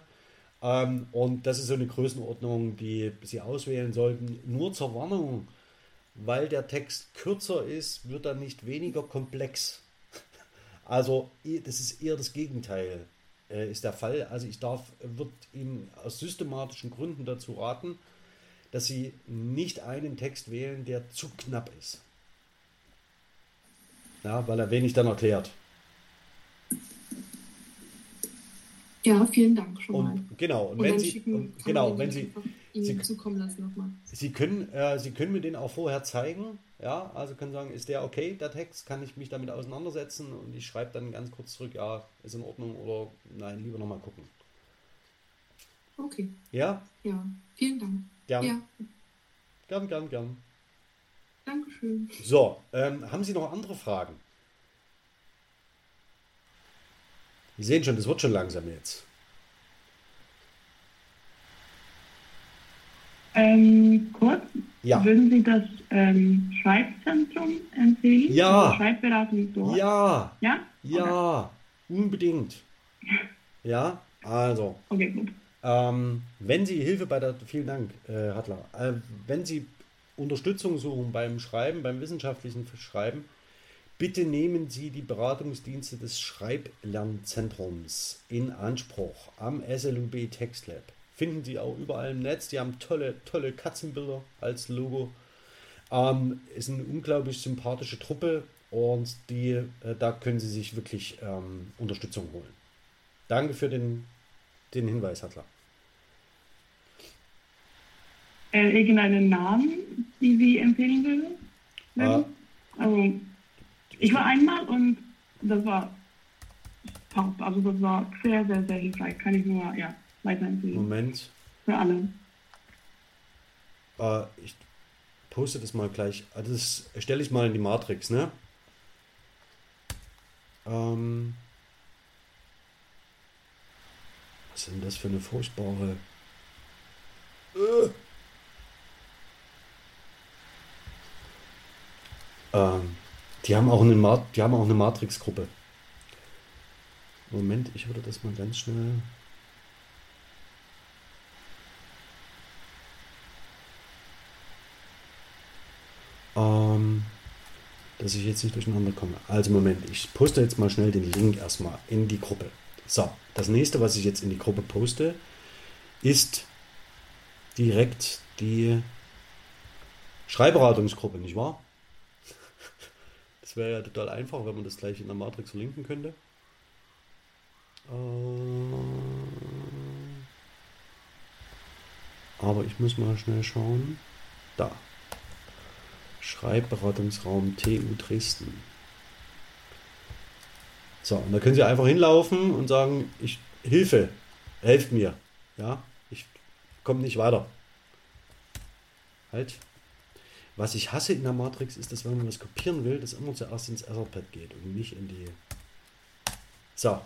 Ähm, und das ist so eine Größenordnung, die Sie auswählen sollten. Nur zur Warnung, weil der Text kürzer ist, wird er nicht weniger komplex. Also das ist eher das Gegenteil äh, ist der Fall. Also ich darf, wird Ihnen aus systematischen Gründen dazu raten, dass Sie nicht einen Text wählen, der zu knapp ist. Ja, weil er wenig dann erklärt. Ja, vielen Dank schon und, mal. Genau, und, und wenn Sie, und, genau, wenn Sie, Sie zukommen lassen nochmal. Sie können, äh, Sie können mir den auch vorher zeigen. Ja, also können sagen, ist der okay, der Text, kann ich mich damit auseinandersetzen und ich schreibe dann ganz kurz zurück, ja, ist in Ordnung oder nein, lieber nochmal gucken. Okay. Ja? Ja, vielen Dank. Gern. Ja. Gern, gern, gern. Dankeschön. So, ähm, haben Sie noch andere Fragen? Sie sehen schon, das wird schon langsam jetzt. Ähm, kurz, ja. würden Sie das ähm, Schreibzentrum empfehlen? Ja. Also Schreibberatung dort? Ja. Ja? Ja, okay. unbedingt. Ja, also. Okay, gut. Ähm, wenn Sie Hilfe bei der, vielen Dank, äh, Hartler, äh, wenn Sie Unterstützung suchen beim Schreiben, beim wissenschaftlichen Schreiben, bitte nehmen Sie die Beratungsdienste des Schreiblernzentrums in Anspruch am SLUB Textlab. Finden Sie auch überall im Netz. Die haben tolle, tolle Katzenbilder als Logo. Ähm, ist eine unglaublich sympathische Truppe und die, äh, da können Sie sich wirklich ähm, Unterstützung holen. Danke für den, den Hinweis, Hartler äh, irgendeinen Namen, die Sie empfehlen würden? Ah. Also, ich war einmal und das war top. Also, das war sehr, sehr, sehr hilfreich. Kann ich nur ja, weiterempfehlen. Moment. Für alle. Äh, ich poste das mal gleich. Also das stelle ich mal in die Matrix, ne? Ähm, was ist denn das für eine furchtbare. Äh. Ähm, die haben auch eine, die haben auch eine Matrix-Gruppe. Moment, ich würde das mal ganz schnell. Ähm, dass ich jetzt nicht durcheinander komme. Also Moment, ich poste jetzt mal schnell den Link erstmal in die Gruppe. So, das nächste, was ich jetzt in die Gruppe poste, ist direkt die Schreibberatungsgruppe, nicht wahr? Wäre ja total einfach, wenn man das gleich in der Matrix verlinken könnte. Äh, aber ich muss mal schnell schauen. Da. Schreibberatungsraum TU Dresden. So, und da können Sie einfach hinlaufen und sagen, ich Hilfe, helft mir. Ja, ich komme nicht weiter. Halt. Was ich hasse in der Matrix ist, dass wenn man was kopieren will, das immer zuerst ins Etherpad geht und nicht in die. So.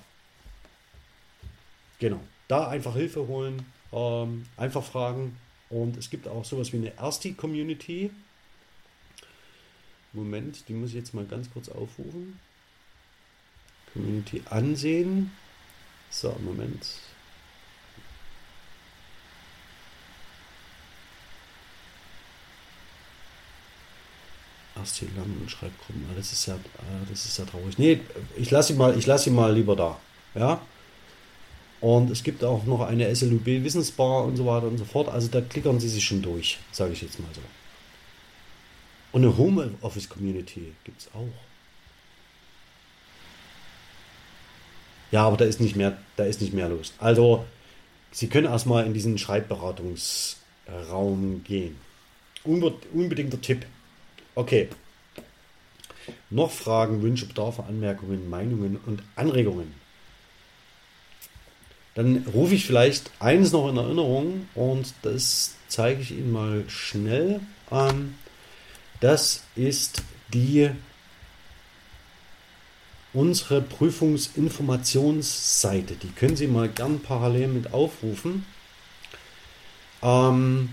Genau. Da einfach Hilfe holen, ähm, einfach fragen. Und es gibt auch sowas wie eine Ersti-Community. Moment, die muss ich jetzt mal ganz kurz aufrufen. Community ansehen. So, Moment. Lang- und Schreibgruppen. Das ist ja, ah, das ist ja traurig. Nee, ich lasse ihn mal, ich lasse ihn mal lieber da. Ja. Und es gibt auch noch eine SLUB Wissensbar und so weiter und so fort. Also da klickern Sie sich schon durch, sage ich jetzt mal so. Und eine Homeoffice Community gibt es auch. Ja, aber da ist nicht mehr, da ist nicht mehr los. Also, Sie können erstmal in diesen Schreibberatungsraum gehen. Unbedingter Tipp. Okay. Noch Fragen, Wünsche, Bedarfe, Anmerkungen, Meinungen und Anregungen. Dann rufe ich vielleicht eines noch in Erinnerung und das zeige ich Ihnen mal schnell. Ähm, das ist die unsere Prüfungsinformationsseite. Die können Sie mal gern parallel mit aufrufen. Ähm,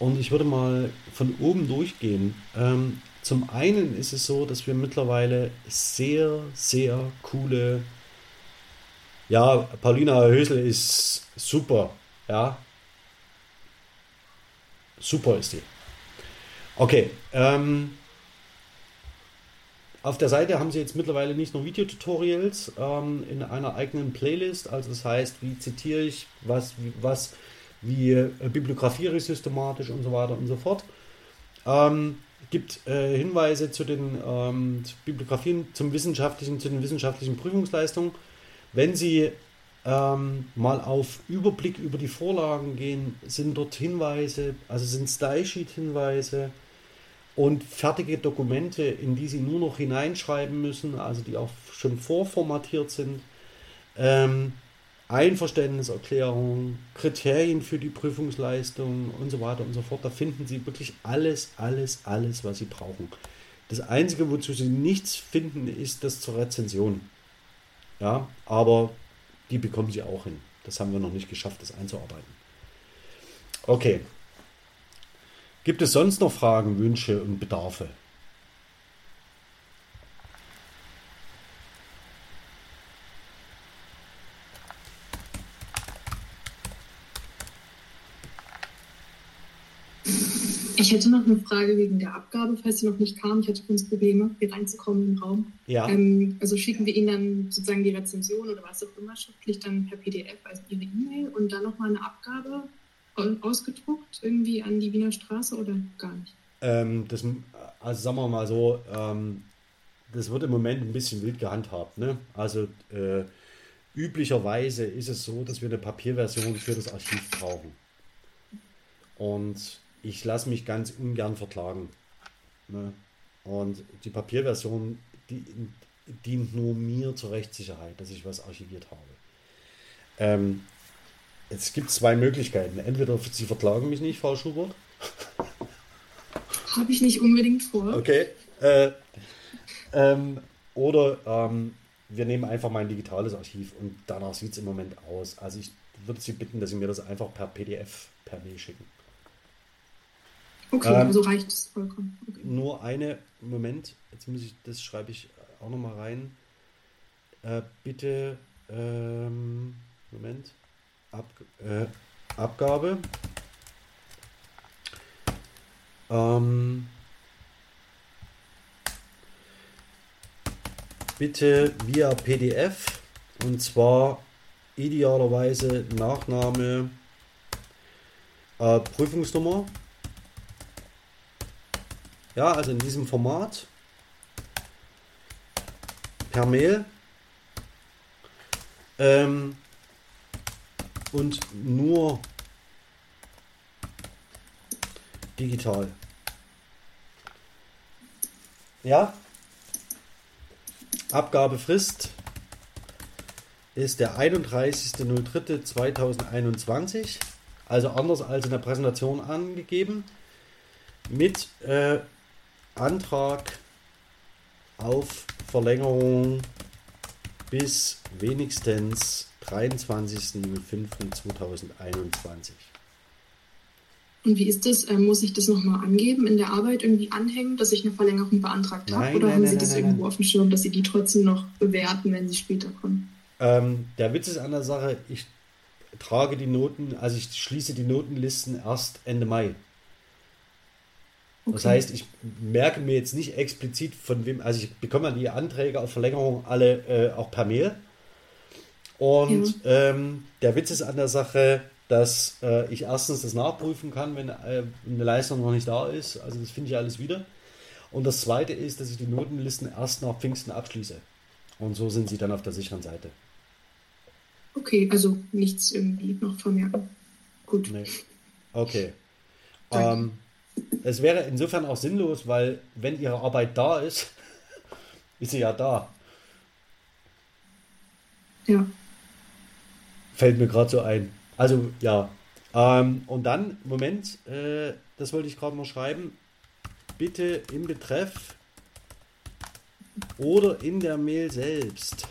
und ich würde mal von oben durchgehen. Ähm, zum einen ist es so, dass wir mittlerweile sehr, sehr coole. Ja, Paulina Hösel ist super. Ja. Super ist die. Okay. Ähm, auf der Seite haben Sie jetzt mittlerweile nicht nur Videotutorials ähm, in einer eigenen Playlist. Also das heißt, wie zitiere ich, was, was wie äh, bibliografiere ich systematisch und so weiter und so fort. Ähm, gibt äh, Hinweise zu den ähm, Bibliografien zum wissenschaftlichen, zu den wissenschaftlichen Prüfungsleistungen. Wenn Sie ähm, mal auf Überblick über die Vorlagen gehen, sind dort Hinweise, also sind Style-Sheet-Hinweise, und fertige Dokumente, in die Sie nur noch hineinschreiben müssen, also die auch schon vorformatiert sind. Ähm, Einverständniserklärung, Kriterien für die Prüfungsleistung und so weiter und so fort. Da finden Sie wirklich alles, alles, alles, was Sie brauchen. Das Einzige, wozu Sie nichts finden, ist das zur Rezension. Ja, aber die bekommen Sie auch hin. Das haben wir noch nicht geschafft, das einzuarbeiten. Okay, Gibt es sonst noch Fragen, Wünsche und Bedarfe? Ich hätte noch eine Frage wegen der Abgabe, falls sie noch nicht kam. Ich hatte uns Probleme, hier reinzukommen im Raum. Ja. Ähm, also schicken wir Ihnen dann sozusagen die Rezension oder was auch immer schriftlich dann per PDF als Ihre E-Mail und dann nochmal eine Abgabe ausgedruckt irgendwie an die Wiener Straße oder gar nicht? Ähm, das, also sagen wir mal so, ähm, das wird im Moment ein bisschen wild gehandhabt. Ne? Also äh, üblicherweise ist es so, dass wir eine Papierversion für das Archiv brauchen. Und ich lasse mich ganz ungern verklagen. Ne? Und die Papierversion die, dient nur mir zur Rechtssicherheit, dass ich was archiviert habe. Ähm, es gibt zwei Möglichkeiten. Entweder Sie verklagen mich nicht, Frau Schubert. Habe ich nicht unbedingt vor. Okay. Äh, ähm, oder ähm, wir nehmen einfach mein digitales Archiv und danach sieht es im Moment aus. Also ich würde Sie bitten, dass Sie mir das einfach per PDF per Mail schicken. Okay, ähm, also reicht es vollkommen. Okay. Nur eine, Moment, jetzt muss ich, das schreibe ich auch nochmal rein. Äh, bitte, ähm, Moment. Ab, äh, Abgabe. Ähm, bitte via PDF und zwar idealerweise Nachname, äh, Prüfungsnummer. Ja, also in diesem Format. Per Mail. Ähm, und nur digital. Ja, Abgabefrist ist der 31.03.2021, also anders als in der Präsentation angegeben, mit äh, Antrag auf Verlängerung bis wenigstens 23.05.2021. Und wie ist das? Ähm, muss ich das nochmal angeben in der Arbeit irgendwie anhängen, dass ich eine Verlängerung beantragt habe? Oder nein, haben nein, Sie das nein, irgendwo auf dem Schirm, dass Sie die trotzdem noch bewerten, wenn Sie später kommen? Ähm, der Witz ist an der Sache, ich trage die Noten, also ich schließe die Notenlisten erst Ende Mai. Okay. Das heißt, ich merke mir jetzt nicht explizit von wem, also ich bekomme die Anträge auf Verlängerung alle äh, auch per Mail. Und ja. ähm, der Witz ist an der Sache, dass äh, ich erstens das nachprüfen kann, wenn äh, eine Leistung noch nicht da ist. Also das finde ich alles wieder. Und das zweite ist, dass ich die Notenlisten erst nach Pfingsten abschließe. Und so sind sie dann auf der sicheren Seite. Okay, also nichts irgendwie noch vermerken. Gut. Nee. Okay. Ähm, es wäre insofern auch sinnlos, weil wenn ihre Arbeit da ist, [LAUGHS] ist sie ja da. Ja. Fällt mir gerade so ein. Also ja. Ähm, und dann, Moment, äh, das wollte ich gerade noch schreiben. Bitte im Betreff oder in der Mail selbst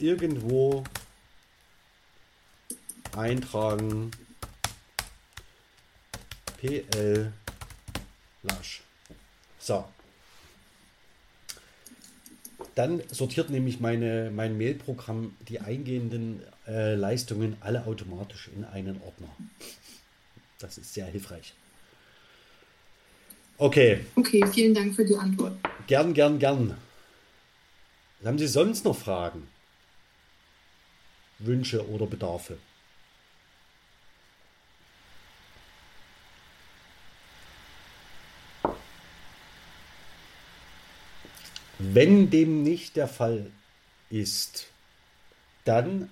irgendwo eintragen PL Lasch. So. Dann sortiert nämlich meine, mein Mailprogramm die eingehenden äh, Leistungen alle automatisch in einen Ordner. Das ist sehr hilfreich. Okay. Okay, vielen Dank für die Antwort. Gern, gern, gern. Haben Sie sonst noch Fragen? Wünsche oder Bedarfe? Wenn dem nicht der Fall ist, dann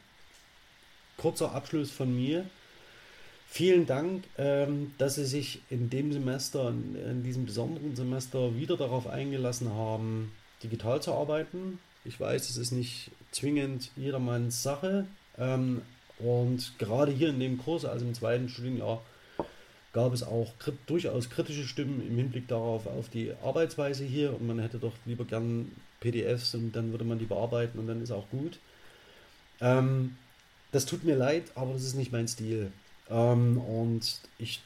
kurzer Abschluss von mir. Vielen Dank, ähm, dass Sie sich in dem Semester, in diesem besonderen Semester wieder darauf eingelassen haben, digital zu arbeiten. Ich weiß, es ist nicht zwingend jedermanns Sache. Ähm, und gerade hier in dem Kurs, also im zweiten Studienjahr, gab es auch durchaus kritische Stimmen im Hinblick darauf, auf die Arbeitsweise hier. Und man hätte doch lieber gern PDFs und dann würde man die bearbeiten und dann ist auch gut. Ähm, das tut mir leid, aber das ist nicht mein Stil. Ähm, und ich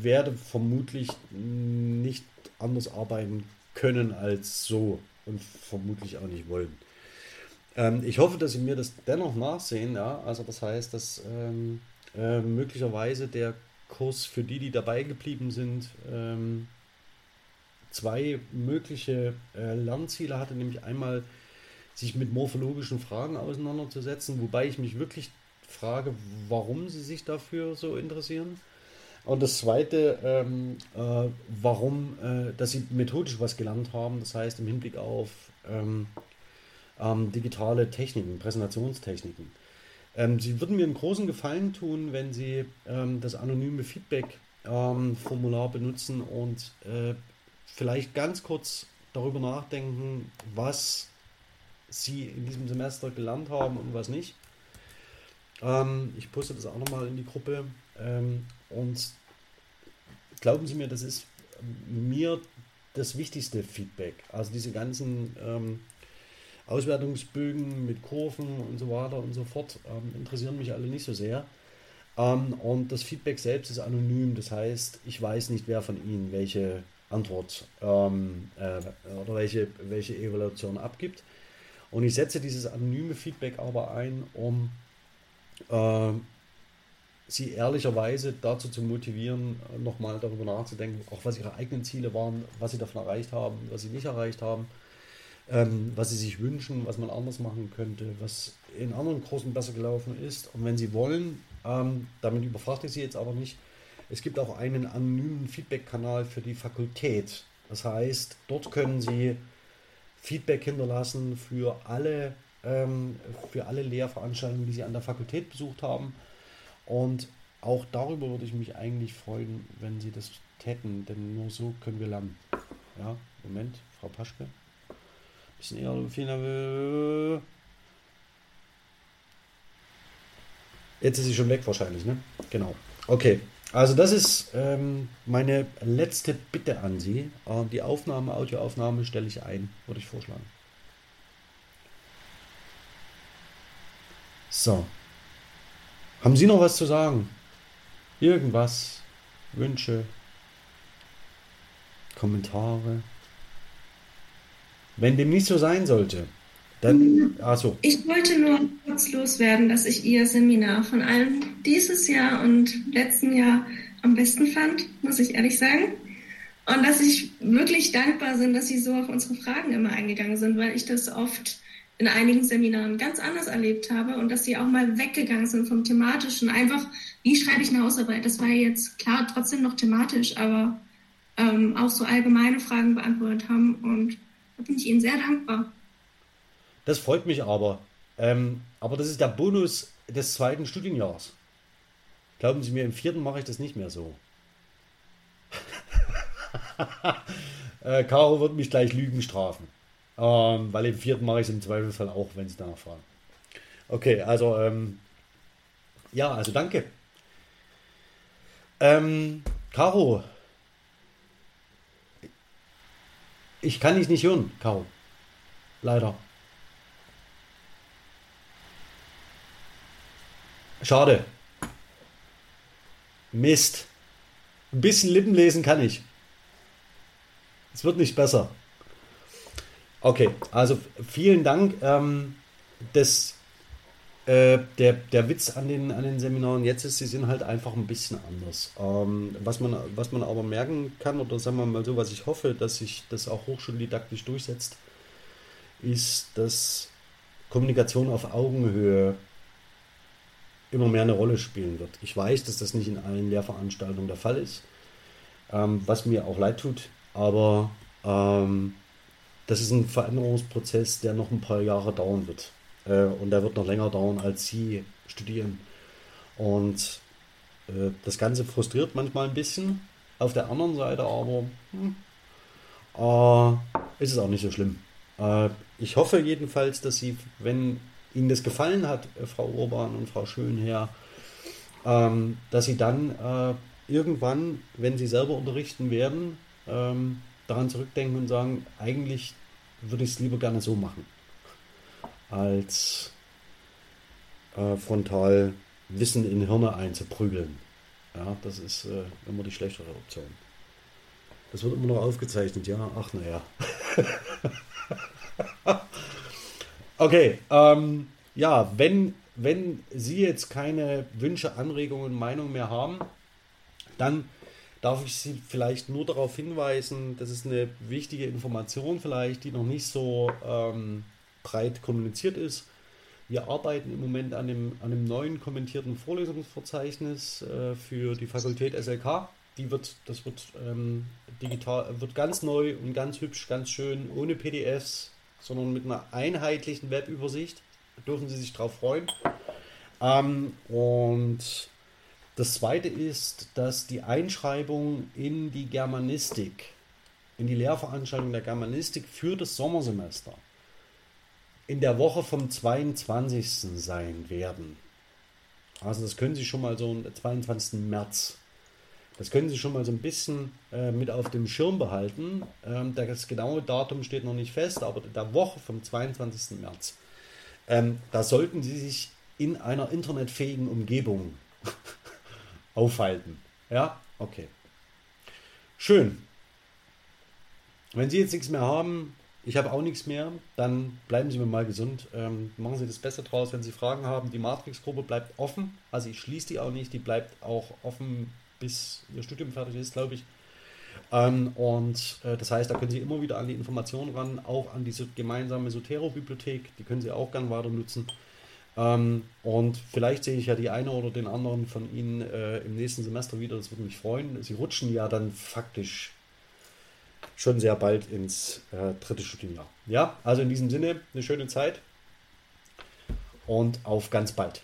werde vermutlich nicht anders arbeiten können als so und vermutlich auch nicht wollen. Ähm, ich hoffe, dass Sie mir das dennoch nachsehen. Ja? Also das heißt, dass ähm, äh, möglicherweise der Kurs für die, die dabei geblieben sind, ähm, zwei mögliche äh, Lernziele hatte, nämlich einmal sich mit morphologischen Fragen auseinanderzusetzen, wobei ich mich wirklich frage, warum sie sich dafür so interessieren. Und das Zweite, ähm, äh, warum, äh, dass sie methodisch was gelernt haben, das heißt im Hinblick auf ähm, ähm, digitale Techniken, Präsentationstechniken. Ähm, sie würden mir einen großen Gefallen tun, wenn Sie ähm, das anonyme Feedback-Formular ähm, benutzen und äh, vielleicht ganz kurz darüber nachdenken, was Sie in diesem Semester gelernt haben und was nicht. Ähm, ich poste das auch nochmal in die Gruppe. Ähm, und glauben Sie mir, das ist mir das wichtigste Feedback. Also diese ganzen ähm, Auswertungsbögen mit Kurven und so weiter und so fort ähm, interessieren mich alle nicht so sehr. Ähm, und das Feedback selbst ist anonym, das heißt, ich weiß nicht, wer von Ihnen welche Antwort ähm, äh, oder welche, welche Evaluation abgibt. Und ich setze dieses anonyme Feedback aber ein, um äh, sie ehrlicherweise dazu zu motivieren, nochmal darüber nachzudenken, auch was ihre eigenen Ziele waren, was sie davon erreicht haben, was sie nicht erreicht haben, ähm, was sie sich wünschen, was man anders machen könnte, was in anderen Kursen besser gelaufen ist. Und wenn sie wollen, ähm, damit überfragte ich sie jetzt aber nicht, es gibt auch einen anonymen Feedback-Kanal für die Fakultät. Das heißt, dort können Sie Feedback hinterlassen für alle, ähm, für alle Lehrveranstaltungen, die Sie an der Fakultät besucht haben. Und auch darüber würde ich mich eigentlich freuen, wenn Sie das täten, denn nur so können wir lernen. Ja, Moment, Frau Paschke. Bisschen eher viel. Jetzt ist sie schon weg wahrscheinlich, ne? Genau. Okay. Also das ist ähm, meine letzte Bitte an Sie. Äh, die Aufnahme, Audioaufnahme stelle ich ein, würde ich vorschlagen. So. Haben Sie noch was zu sagen? Irgendwas? Wünsche? Kommentare? Wenn dem nicht so sein sollte, dann, also. Ich wollte nur kurz loswerden, dass ich Ihr Seminar von allem dieses Jahr und letzten Jahr am besten fand, muss ich ehrlich sagen. Und dass ich wirklich dankbar bin, dass Sie so auf unsere Fragen immer eingegangen sind, weil ich das oft in einigen Seminaren ganz anders erlebt habe und dass Sie auch mal weggegangen sind vom Thematischen. Einfach, wie schreibe ich eine Hausarbeit? Das war jetzt klar trotzdem noch thematisch, aber ähm, auch so allgemeine Fragen beantwortet haben und da bin ich Ihnen sehr dankbar. Das freut mich aber. Ähm, aber das ist der Bonus des zweiten Studienjahres. Glauben Sie mir, im vierten mache ich das nicht mehr so. [LAUGHS] äh, Caro wird mich gleich Lügen strafen. Ähm, weil im vierten mache ich es im Zweifelsfall auch, wenn Sie danach fragen. Okay, also, ähm, ja, also danke. Ähm, Caro. Ich kann dich nicht hören, Caro. Leider. Schade. Mist. Ein bisschen Lippen lesen kann ich. Es wird nicht besser. Okay, also vielen Dank. Ähm, das, äh, der, der Witz an den, an den Seminaren jetzt ist, sie sind halt einfach ein bisschen anders. Ähm, was, man, was man aber merken kann, oder sagen wir mal so, was ich hoffe, dass sich das auch hochschuldidaktisch durchsetzt, ist, dass Kommunikation auf Augenhöhe immer mehr eine Rolle spielen wird. Ich weiß, dass das nicht in allen Lehrveranstaltungen der Fall ist, ähm, was mir auch leid tut, aber ähm, das ist ein Veränderungsprozess, der noch ein paar Jahre dauern wird. Äh, und der wird noch länger dauern, als Sie studieren. Und äh, das Ganze frustriert manchmal ein bisschen. Auf der anderen Seite aber hm, äh, ist es auch nicht so schlimm. Äh, ich hoffe jedenfalls, dass Sie, wenn Ihnen das gefallen hat, Frau Urban und Frau Schönherr, ähm, dass Sie dann irgendwann, wenn Sie selber unterrichten werden, ähm, daran zurückdenken und sagen, eigentlich würde ich es lieber gerne so machen, als äh, frontal Wissen in Hirne einzuprügeln. Ja, das ist äh, immer die schlechtere Option. Das wird immer noch aufgezeichnet, ja. Ach, naja. [LAUGHS] Okay, ähm, ja, wenn, wenn Sie jetzt keine Wünsche, Anregungen, Meinungen mehr haben, dann darf ich Sie vielleicht nur darauf hinweisen, das ist eine wichtige Information vielleicht, die noch nicht so ähm, breit kommuniziert ist. Wir arbeiten im Moment an dem, an dem neuen kommentierten Vorlesungsverzeichnis äh, für die Fakultät SLK. Die wird, das wird ähm, digital, wird ganz neu und ganz hübsch, ganz schön, ohne PDFs, sondern mit einer einheitlichen Webübersicht. Da dürfen Sie sich drauf freuen. Ähm, und das zweite ist, dass die Einschreibung in die Germanistik, in die Lehrveranstaltung der Germanistik für das Sommersemester in der Woche vom 22. sein werden. Also das können Sie schon mal so am 22. März das können Sie schon mal so ein bisschen äh, mit auf dem Schirm behalten. Ähm, das genaue Datum steht noch nicht fest, aber der Woche vom 22. März. Ähm, da sollten Sie sich in einer internetfähigen Umgebung [LAUGHS] aufhalten. Ja, okay. Schön. Wenn Sie jetzt nichts mehr haben, Ich habe auch nichts mehr. Dann bleiben Sie mir mal gesund. Ähm, machen Sie das Beste draus, wenn Sie Fragen haben. Die Matrix-Gruppe bleibt offen. Also ich schließe die auch nicht. Die bleibt auch offen, bis Ihr Studium fertig ist, glaube ich. Ähm, und äh, das heißt, da können Sie immer wieder an die Informationen ran, auch an diese gemeinsame Sotero-Bibliothek. Die können Sie auch gern weiter nutzen. Ähm, und vielleicht sehe ich ja die eine oder den anderen von Ihnen äh, im nächsten Semester wieder. Das würde mich freuen. Sie rutschen ja dann faktisch schon sehr bald ins äh, dritte Studienjahr. Ja, also in diesem Sinne eine schöne Zeit und auf ganz bald.